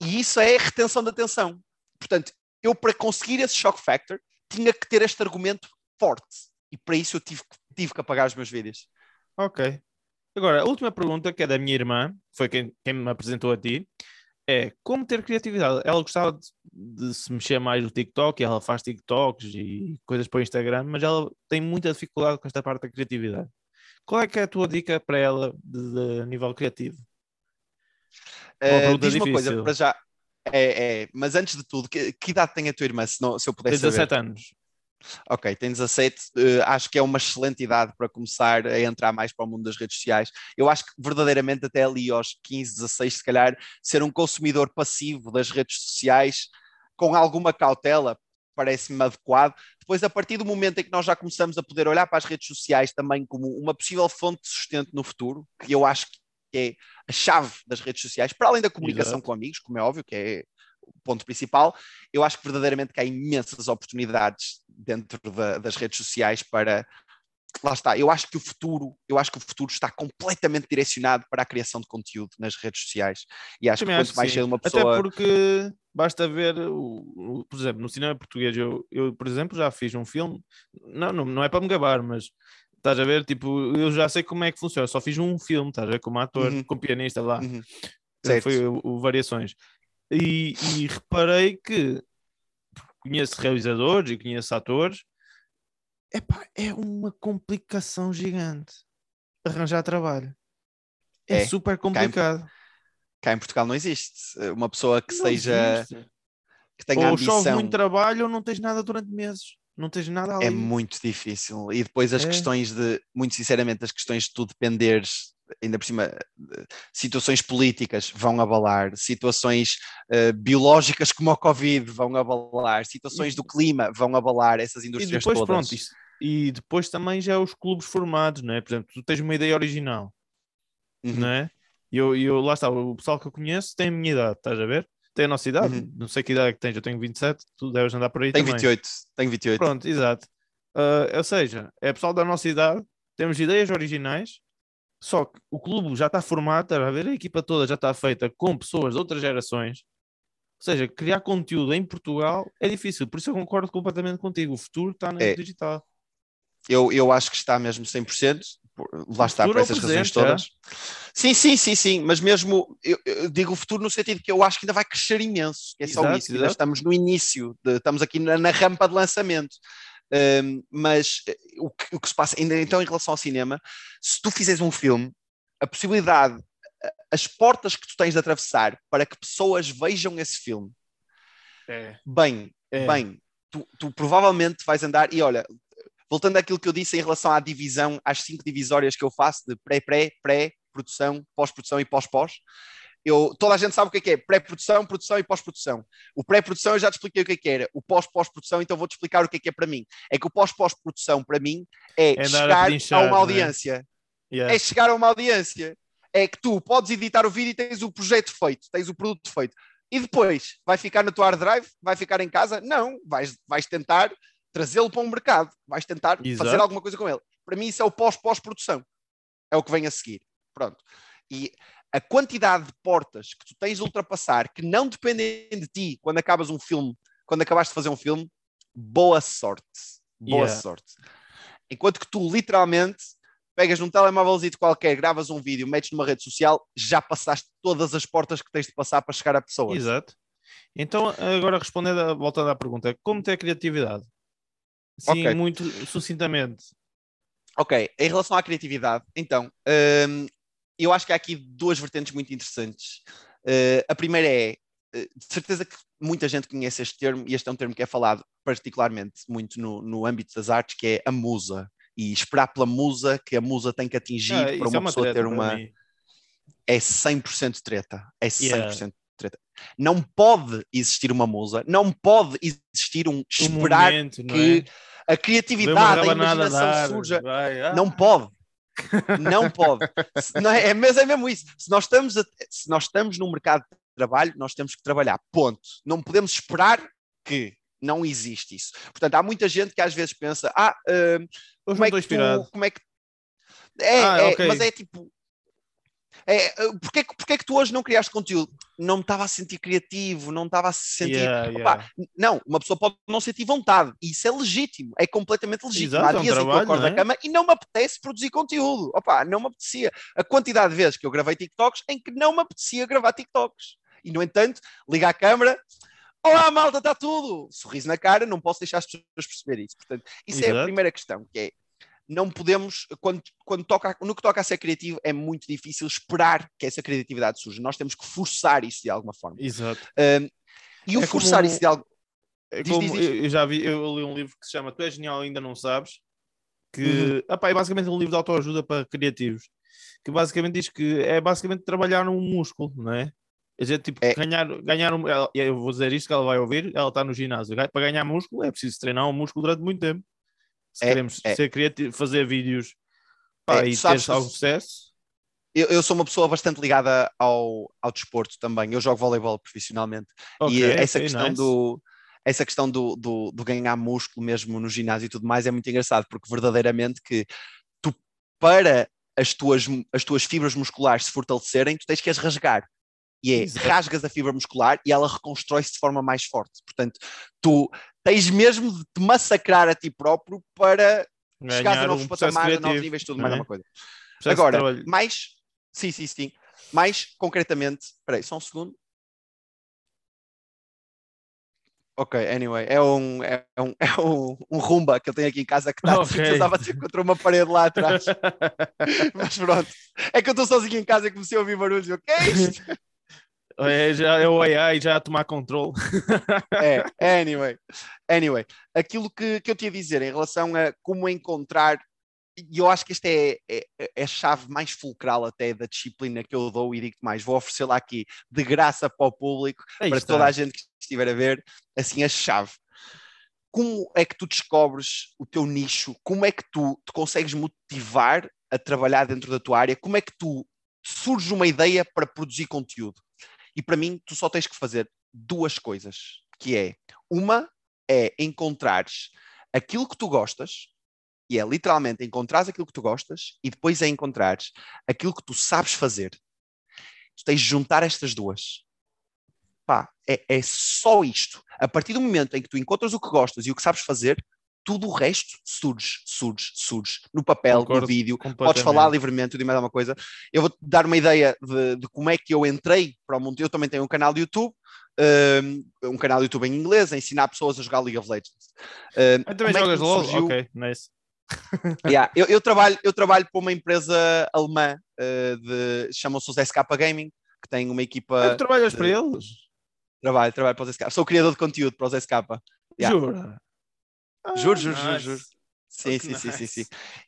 E isso é retenção de atenção. Portanto, eu para conseguir esse shock factor, tinha que ter este argumento forte. E para isso eu tive, tive que apagar os meus vídeos. Ok. Agora, a última pergunta, que é da minha irmã, foi quem, quem me apresentou a ti, é como ter criatividade. Ela gostava de, de, se mexer mais no TikTok, ela faz TikToks e coisas para o Instagram, mas ela tem muita dificuldade com esta parte da criatividade. Qual é que é a tua dica para ela de, de nível criativo? Uh, diz uma coisa, para já. É, é, mas antes de tudo, que, que idade tem a tua irmã, se, não, se eu pudesse 17 saber? anos. Ok, tem 17, uh, acho que é uma excelente idade para começar a entrar mais para o mundo das redes sociais. Eu acho que verdadeiramente até ali aos 15, 16, se calhar, ser um consumidor passivo das redes sociais com alguma cautela parece-me adequado. Depois, a partir do momento em que nós já começamos a poder olhar para as redes sociais também como uma possível fonte de sustento no futuro, que eu acho que é a chave das redes sociais, para além da comunicação Exato. com amigos, como é óbvio, que é ponto principal, eu acho que verdadeiramente que há imensas oportunidades dentro da, das redes sociais para lá está, eu acho que o futuro, eu acho que o futuro está completamente direcionado para a criação de conteúdo nas redes sociais. E acho Também que quanto mais cedo uma pessoa. Até porque basta ver, o, o, por exemplo, no cinema português, eu, eu, por exemplo, já fiz um filme, não, não, não é para me gabar, mas estás a ver, tipo, eu já sei como é que funciona, só fiz um filme, estás a ver, como ator, uhum. como pianista lá. Uhum. Foi o, o Variações. E, e reparei que conheço realizadores e conheço atores, epá, é uma complicação gigante arranjar trabalho. É, é super complicado. Cá em, cá em, Portugal não existe uma pessoa que não seja existe. que tenha ou ambição. chove muito trabalho ou não tens nada durante meses. Não tens nada ali. É muito difícil. E depois as é. questões de, muito sinceramente, as questões de tu dependeres ainda por cima, situações políticas vão abalar, situações uh, biológicas como o Covid vão abalar, situações do clima vão abalar essas indústrias e depois, todas. Pronto, isso, e depois também já os clubes formados, não é? Por exemplo, tu tens uma ideia original, uhum. não é? E eu, eu, lá está, o pessoal que eu conheço tem a minha idade, estás a ver? Tem a nossa idade, uhum. não sei que idade é que tens, eu tenho 27, tu deves andar por aí tenho também. 28, tenho 28. Pronto, exato. Uh, ou seja, é pessoal da nossa idade, temos ideias originais, só que o clube já está formado, está a ver? A equipa toda já está feita com pessoas de outras gerações. Ou seja, criar conteúdo em Portugal é difícil, por isso eu concordo completamente contigo. O futuro está no é. digital. Eu, eu acho que está mesmo 100%, lá está, por essas razões todas. É? Sim, sim, sim, sim, mas mesmo eu, eu, digo o futuro no sentido que eu acho que ainda vai crescer imenso. É exato, só isso, ainda estamos no início, de, estamos aqui na, na rampa de lançamento. Um, mas eh, o que, o que se passa, ainda então em relação ao cinema, se tu fizeres um filme, a possibilidade, as portas que tu tens de atravessar para que pessoas vejam esse filme, é. bem, é. bem, tu, tu provavelmente vais andar, e olha, voltando àquilo que eu disse em relação à divisão, às cinco divisórias que eu faço de pré-pré, pré-produção, pós-produção e pós-pós, eu, toda a gente sabe o que é, que é pré-produção, produção e pós-produção. O pré-produção eu já te expliquei o que é que era. O pós-pós-produção, então vou-te explicar o que é que é para mim. É que o pós-pós-produção, para mim, é, é chegar a, a, uma é? audiência. É? Yeah. é chegar a uma audiência. é que tu podes editar o vídeo e tens o projeto feito, tens o produto feito. E depois, vai ficar no teu hard drive? Vai ficar em casa? Não, vais, vais tentar trazê-lo para um mercado, vais tentar Exato. fazer alguma coisa com ele. Para mim, isso é o pós-pós-produção. É o que vem a seguir. Pronto. E a quantidade de portas que tu tens de ultrapassar que não dependem de ti quando acabas um filme, quando acabaste de fazer um filme, boa sorte. Boa Yeah. sorte. Enquanto que tu, literalmente, pegas num telemóvelzinho qualquer, gravas um vídeo, metes numa rede social, já passaste todas as portas que tens de passar para chegar a pessoas. Exato. Então, agora respondendo, voltando à pergunta, como ter criatividade? Sim, Ok. muito sucintamente. Ok, em relação à criatividade, então, hum, eu acho que há aqui duas vertentes muito interessantes. Uh, a primeira é, uh, de certeza que muita gente conhece este termo, e este é um termo que é falado particularmente muito no, no âmbito das artes, que é a musa. E esperar pela musa, que a musa tem que atingir Ah, para isso uma, é uma pessoa ter para uma. É 100% treta. É 100% Yeah. treta. Não pode existir uma musa, não pode existir um Um esperar momento, que é? a criatividade, a imaginação surja. vai, ah. Não pode. Não pode. Não é, é, mas é mesmo isso. Se nós, estamos a- se nós estamos num mercado de trabalho, nós temos que trabalhar. Ponto. Não podemos esperar que não existe isso. Portanto, há muita gente que às vezes pensa: ah, Hoje como é que tu. Como é que. É, Ah, é, ok. mas é tipo. É, uh, porquê, que- tu hoje não criaste conteúdo? Não me estava a sentir criativo, não estava a se sentir. Yeah, yeah. Não, uma pessoa pode não sentir vontade, e isso é legítimo, é completamente legítimo. Exato, é Há um dias em que eu trabalho, acordo não da é? cama e não me apetece produzir conteúdo. Opa, não me apetecia. A quantidade de vezes que eu gravei TikToks em que não me apetecia gravar TikToks. E, no entanto, liga a câmera. Olá, malta, está tudo! Sorriso na cara, não posso deixar as pessoas perceber isso. Portanto, isso é a Exato. primeira questão, que é não podemos, quando, quando toca, no que toca a ser criativo, é muito difícil esperar que essa criatividade surja. Nós temos que forçar isso de alguma forma. Exato. Um, e o É forçar como- isso de algo. É Diz, como, diz, diz. Eu, já vi, eu li um livro que se chama Tu és genial, ainda não sabes, que Uhum. epá, é basicamente um livro de autoajuda para criativos, que basicamente diz que é basicamente trabalhar um músculo, não é? A gente, tipo, É. ganhar, ganhar um, eu vou dizer isto que ela vai ouvir, ela está no ginásio, para ganhar músculo é preciso treinar um músculo durante muito tempo. Se É, queremos é. ser criativo, fazer vídeos pá, É, e sabes ter algum sucesso, Eu, eu sou uma pessoa bastante ligada ao, ao desporto também. Eu jogo voleibol profissionalmente. ok, e essa ok, questão nice. do. Essa questão do, do, do ganhar músculo mesmo no ginásio e tudo mais é muito engraçado, porque verdadeiramente que tu, para as tuas, as tuas fibras musculares se fortalecerem, tu tens que as rasgar. E é, Exato. rasgas a fibra muscular e ela reconstrói-se de forma mais forte. Portanto, tu tens mesmo de te massacrar a ti próprio para chegares a Ganhar novos um patamares, a novos níveis, tudo mais é? alguma coisa. Processo Agora, mais. Sim, sim, sim. Mais concretamente. Espera aí, só um segundo. Ok, anyway, é um, é um, é um, um rumba que eu tenho aqui em casa que está Ok. de certeza a bater contra uma parede lá atrás. Mas pronto. É que eu estou sozinho em casa e comecei a ouvir barulhos. Eu, que é isto? É, já é o AI já a tomar controle. É, anyway. Anyway, aquilo que, que eu te ia dizer em relação a como encontrar, e eu acho que esta é, é, é a chave mais fulcral até da disciplina que eu dou e digo mais, vou oferecê-la aqui de graça para o público, Aí para está. toda a gente que estiver a ver, assim a chave. Como é que tu descobres o teu nicho? Como é que tu te consegues motivar a trabalhar dentro da tua área? Como é que tu surge uma ideia para produzir conteúdo? E para mim, tu só tens que fazer duas coisas, que é, uma é encontrares aquilo que tu gostas, e é literalmente encontrares aquilo que tu gostas, e depois é encontrares aquilo que tu sabes fazer. Tu tens de juntar estas duas. Pá, é, é só isto. A partir do momento em que tu encontras o que gostas e o que sabes fazer, tudo o resto surge, surge, surge. No papel, Concordo no vídeo, podes falar livremente, tudo e mais alguma coisa. Eu vou-te dar uma ideia de, de como é que eu entrei para o mundo. Eu também tenho um canal de YouTube, um, um canal de YouTube em inglês, a ensinar pessoas a jogar League of Legends. Um, Ah, também é jogas tudo LOL? surgiu? Ok, nice. Yeah, eu, eu trabalho, eu trabalho para uma empresa alemã, uh, de, chamam-se os SK Gaming, que tem uma equipa. Ah, tu trabalhas de- para eles? Trabalho, trabalho para os SK. Sou criador de conteúdo para os SK. Yeah. Jura? Ah, Juro, juro, juro, nice. juro. Sim, Oh, sim, sim, sim, sim.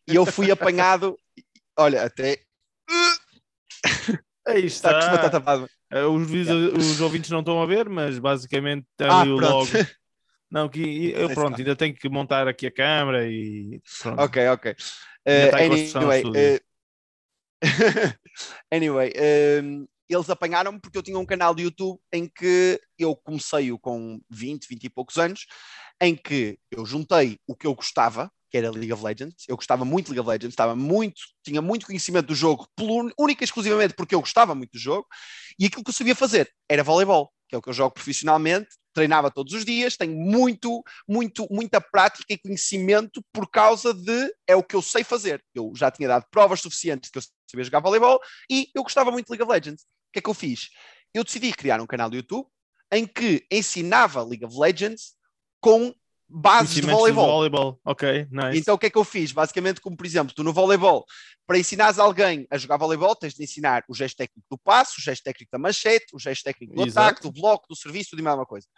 E eu fui apanhado, olha, até Aí está com está. batata palma. Eh, Os, os ouvintes não estão a ver, mas basicamente está Ah, ali pronto. logo. Não, que eu pronto, ainda tenho que montar aqui a câmera e pronto. Ok, ok. Uh, anyway, uh, anyway, um, eles apanharam-me porque eu tinha um canal de YouTube em que eu comecei-o com 20, 20 e poucos anos, em que eu juntei o que eu gostava, que era League of Legends. Eu gostava muito de League of Legends, estava muito, tinha muito conhecimento do jogo, única e exclusivamente porque eu gostava muito do jogo, e aquilo que eu sabia fazer era voleibol, que é o que eu jogo profissionalmente, treinava todos os dias, tenho muito, muito, muita prática e conhecimento por causa de é o que eu sei fazer. Eu já tinha dado provas suficientes que eu sabia jogar voleibol e eu gostava muito de League of Legends. O que é que eu fiz? Eu decidi criar um canal do YouTube em que ensinava League of Legends com bases de voleibol. de voleibol. Ok, nice. Então o que é que eu fiz? Basicamente, como por exemplo, tu no voleibol, para ensinares alguém a jogar voleibol, tens de ensinar o gesto técnico do passo, o gesto técnico da manchete, o gesto técnico do Exato. ataque, do bloco, do serviço, tudo e mais uma coisa.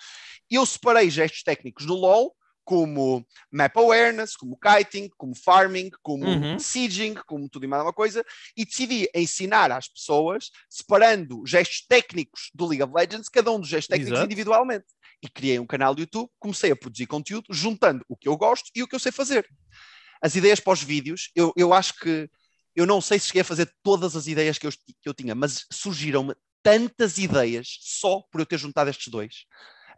Eu separei gestos técnicos no LoL como map awareness, como kiting, como farming, como uhum. sieging, como tudo e mais uma coisa, e decidi ensinar às pessoas, separando gestos técnicos do League of Legends, cada um dos gestos técnicos Exato. individualmente e criei um canal de YouTube, comecei a produzir conteúdo, juntando o que eu gosto e o que eu sei fazer. As ideias para os vídeos, eu, eu acho que eu não sei se cheguei a fazer todas as ideias que eu, que eu tinha, mas surgiram-me tantas ideias só por eu ter juntado estes dois.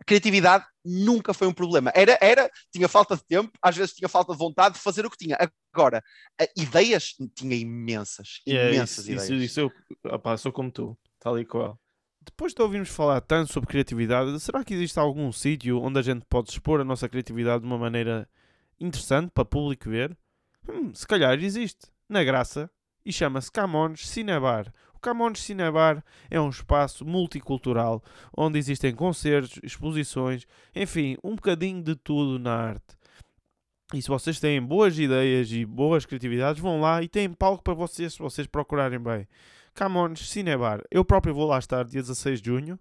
A criatividade nunca foi um problema. Era, era, tinha falta de tempo, às vezes tinha falta de vontade de fazer o que tinha. Agora, ideias tinha imensas, yeah, imensas isso, ideias. Isso, isso eu opa, sou como tu, tal e qual. Depois de ouvirmos falar tanto sobre criatividade, será que existe algum sítio onde a gente pode expor a nossa criatividade de uma maneira interessante para o público ver? Hum, se calhar existe. Na Graça. E chama-se Camões Cinebar. O Camões Cinebar é um espaço multicultural onde existem concertos, exposições, enfim, um bocadinho de tudo na arte. E se vocês têm boas ideias e boas criatividades, vão lá e têm palco para vocês, se vocês procurarem bem. Camões Cinebar. Eu próprio vou lá estar dia 16 de junho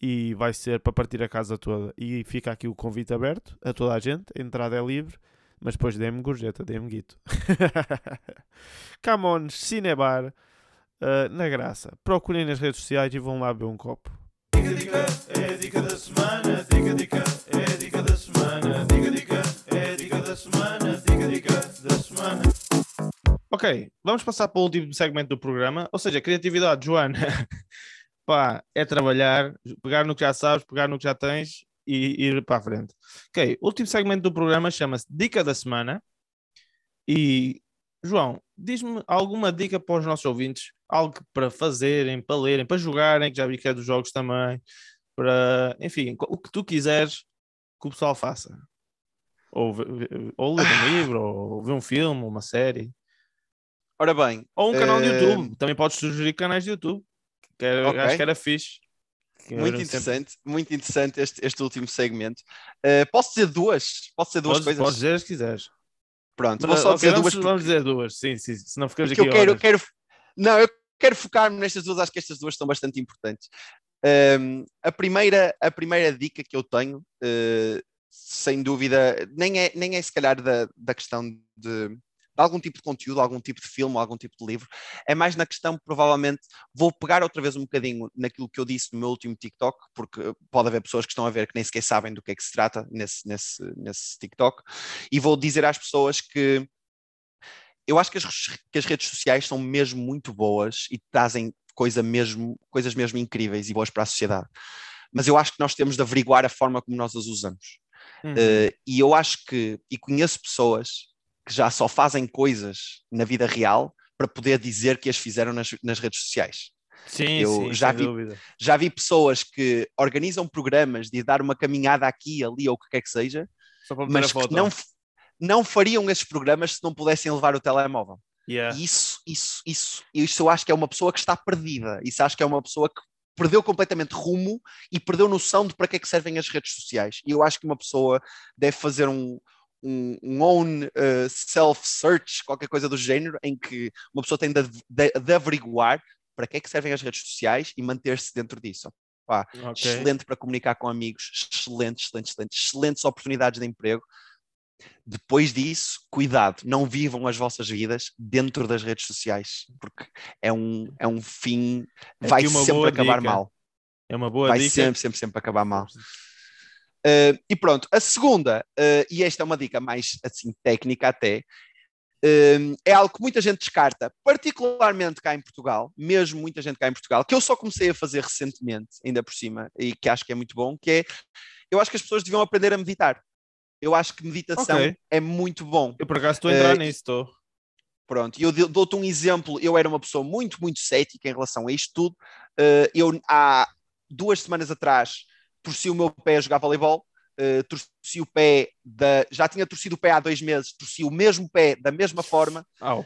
e vai ser para partir a casa toda. E fica aqui o convite aberto a toda a gente. A entrada é livre, mas depois dê-me gorjeta, dê-me guito. Camões Cinebar uh, na graça. Procurem nas redes sociais e vão lá beber um copo. Dica, dica, é dica da semana. Dica, dica, Ok, vamos passar para o último segmento do programa, ou seja, criatividade, Joana. Pá, é trabalhar, pegar no que já sabes, pegar no que já tens e ir para a frente. Ok, último segmento do programa chama-se Dica da Semana. E, João, diz-me alguma dica para os nossos ouvintes, algo para fazerem, para lerem, para jogarem, que já vi que é dos jogos também, para, enfim, o que tu quiseres que o pessoal faça. Ou, ou ler um livro, ou ver um filme, uma série. Ora bem. Ou um canal de eh, YouTube. Também podes sugerir canais de YouTube. Que era, okay. Acho que era fixe. Que muito interessante, sempre... muito interessante este, este último segmento. Uh, posso dizer duas? Posso dizer duas podes, coisas? Podes dizer se quiseres. Pronto, vou só okay, dizer vamos, duas. Vamos dizer duas, sim, sim. Se não ficamos aqui. Eu quero, quero, não, eu quero focar-me nestas duas, acho que estas duas são bastante importantes. Um, a, primeira, a primeira dica que eu tenho, uh, sem dúvida, nem é, nem é se calhar da, da questão de de algum tipo de conteúdo, algum tipo de filme, algum tipo de livro. É mais na questão, provavelmente, vou pegar outra vez um bocadinho naquilo que eu disse no meu último TikTok, porque pode haver pessoas que estão a ver que nem sequer sabem do que é que se trata nesse, nesse, nesse TikTok, e vou dizer às pessoas que eu acho que as, que as redes sociais são mesmo muito boas e trazem coisa mesmo, coisas mesmo incríveis e boas para a sociedade. Mas eu acho que nós temos de averiguar a forma como nós as usamos. Uhum. Uh, e eu acho que, e conheço pessoas que já só fazem coisas na vida real para poder dizer que as fizeram nas, nas redes sociais. Sim, eu sim, já vi, dúvida. já vi pessoas que organizam programas de dar uma caminhada aqui, ali ou o que quer que seja, mas que não, não fariam esses programas se não pudessem levar o telemóvel. Yeah. Isso, isso, isso, isso eu acho que é uma pessoa que está perdida. Isso acho que é uma pessoa que perdeu completamente rumo e perdeu noção de para que é que servem as redes sociais. E eu acho que uma pessoa deve fazer um, um, um own uh, self-search, qualquer coisa do género, em que uma pessoa tem de, de, de averiguar para que é que servem as redes sociais e manter-se dentro disso. Pá, okay. Excelente para comunicar com amigos, excelente, excelente, excelente, excelentes oportunidades de emprego. Depois disso, cuidado, não vivam as vossas vidas dentro das redes sociais, porque é um, é um fim, vai sempre acabar dica. mal. É uma boa vai dica. sempre, sempre, sempre acabar mal. Uh, e pronto, a segunda, uh, e esta é uma dica mais assim técnica até, Um, é algo que muita gente descarta, particularmente cá em Portugal, mesmo muita gente cá em Portugal, que eu só comecei a fazer recentemente, ainda por cima, e que acho que é muito bom, que é, eu acho que as pessoas deviam aprender a meditar. Eu acho que meditação okay. é muito bom. Eu por acaso estou a entrar uh, nisso, estou. Pronto, e eu dou-te um exemplo, eu era uma pessoa muito, muito cética em relação a isto tudo. Uh, eu, há duas semanas atrás, torci o meu pé a jogar voleibol, uh, torci o pé da. Já tinha torcido o pé há dois meses, torci o mesmo pé da mesma forma. Oh.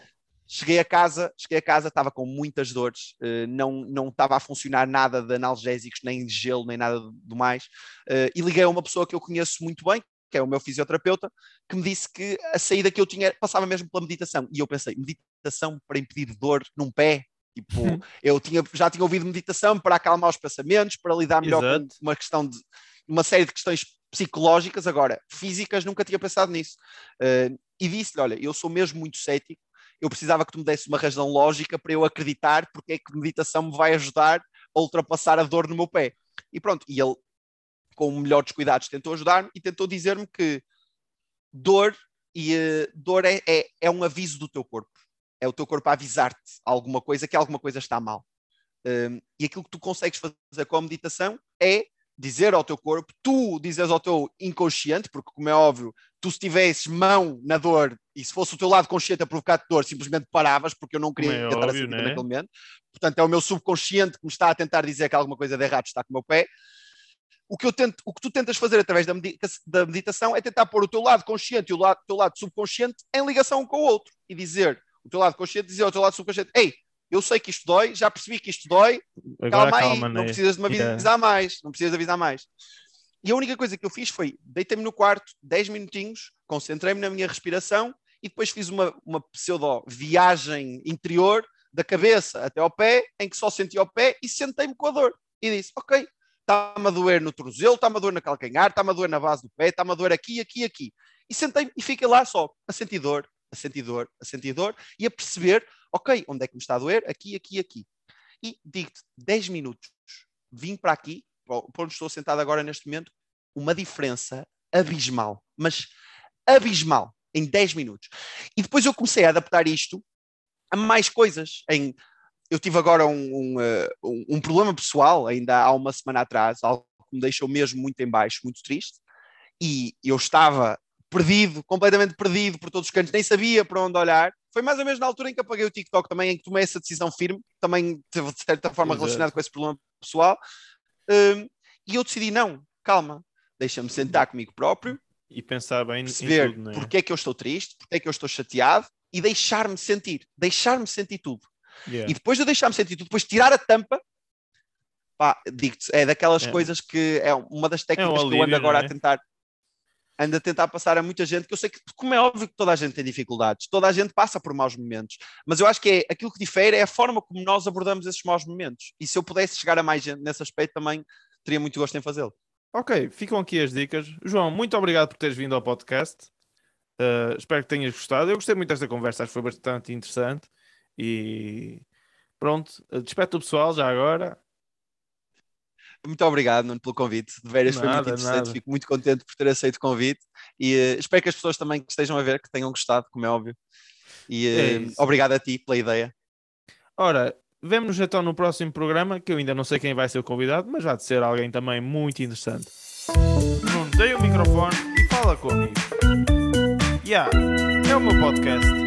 Cheguei a casa, cheguei a casa, estava com muitas dores, uh, não, não estava a funcionar nada de analgésicos, nem de gelo, nem nada do mais. Uh, e liguei a uma pessoa que eu conheço muito bem, que é o meu fisioterapeuta, que me disse que a saída que eu tinha passava mesmo pela meditação. E eu pensei, meditação para impedir dor num pé? Tipo, uhum. eu tinha, já tinha ouvido meditação para acalmar os pensamentos, para lidar melhor Exato. com uma questão de uma série de questões psicológicas, agora físicas, nunca tinha pensado nisso. Uh, e disse-lhe: Olha, eu sou mesmo muito cético, eu precisava que tu me desse uma razão lógica para eu acreditar porque é que meditação me vai ajudar a ultrapassar a dor no meu pé. E pronto, e ele, com o melhor dos cuidados, tentou ajudar-me e tentou dizer-me que dor e uh, dor é, é, é, um aviso do teu corpo. É o teu corpo a avisar-te alguma coisa, que alguma coisa está mal. Um, e aquilo que tu consegues fazer com a meditação é dizer ao teu corpo, tu dizes ao teu inconsciente, porque como é óbvio, tu se tivesses mão na dor e se fosse o teu lado consciente a provocar dor, simplesmente paravas, porque eu não queria é estar assim né? naquele momento. Portanto, é o meu subconsciente que me está a tentar dizer que alguma coisa de errado está com o meu pé. O que, eu tento, o que tu tentas fazer através da, medita da meditação é tentar pôr o teu lado consciente e o lado, teu lado subconsciente em ligação um com o outro e dizer, o teu lado consciente dizer ao teu lado subconsciente, ei, eu sei que isto dói, já percebi que isto dói, Agora calma, calma aí, né? não precisas de me avisar yeah. mais, não precisas de avisar mais. E a única coisa que eu fiz foi, deitei-me no quarto, 10 minutinhos, concentrei-me na minha respiração e depois fiz uma, uma pseudo viagem interior da cabeça até ao pé, em que só senti o pé e sentei-me com a dor. E disse, ok, está-me a doer no tornozelo, está-me a doer na calcanhar, está-me a doer na base do pé, está-me a doer aqui, aqui, aqui. E sentei-me e fiquei lá só, a sentir dor, a sentir dor, a sentir dor e a perceber ok, onde é que me está a doer? Aqui, aqui, aqui. E digo-te, 10 minutos, vim para aqui, para onde estou sentado agora neste momento, uma diferença abismal, mas abismal, em 10 minutos. E depois eu comecei a adaptar isto a mais coisas. Em, eu tive agora um, um, uh, um, problema pessoal, ainda há uma semana atrás, algo que me deixou mesmo muito em baixo, muito triste, e eu estava perdido, completamente perdido por todos os cantos, nem sabia para onde olhar, foi mais ou menos na altura em que apaguei o TikTok também, em que tomei essa decisão firme, também de certa forma Exato. relacionado com esse problema pessoal. Um, e eu decidi, não, calma, deixa-me sentar comigo próprio e pensar bem perceber em tudo, é? porque é que eu estou triste, porque é que eu estou chateado e deixar-me sentir, deixar-me sentir tudo. Yeah. E depois de deixar-me sentir tudo, depois tirar a tampa, pá, digo-te, é daquelas é. coisas que é uma das técnicas é um alívio, que eu ando agora é? a tentar anda a tentar passar a muita gente, que eu sei que, como é óbvio que toda a gente tem dificuldades, toda a gente passa por maus momentos, mas eu acho que é aquilo que difere é a forma como nós abordamos esses maus momentos. E se eu pudesse chegar a mais gente nesse aspecto, também teria muito gosto em fazê-lo. Ok, ficam aqui as dicas. João, muito obrigado por teres vindo ao podcast. Uh, espero que tenhas gostado. Eu gostei muito desta conversa, acho que foi bastante interessante. E pronto, despeto o pessoal já agora. Muito obrigado, Nuno, pelo convite. De veras foi muito interessante. Nada. Fico muito contente por ter aceito o convite e uh, espero que as pessoas também que estejam a ver que tenham gostado, como é óbvio. E uh, é obrigado a ti pela ideia. Ora, vemos então no próximo programa, que eu ainda não sei quem vai ser o convidado, mas vai de ser alguém também muito interessante. Nuno, tem o microfone e fala comigo. Yeah, é o meu podcast.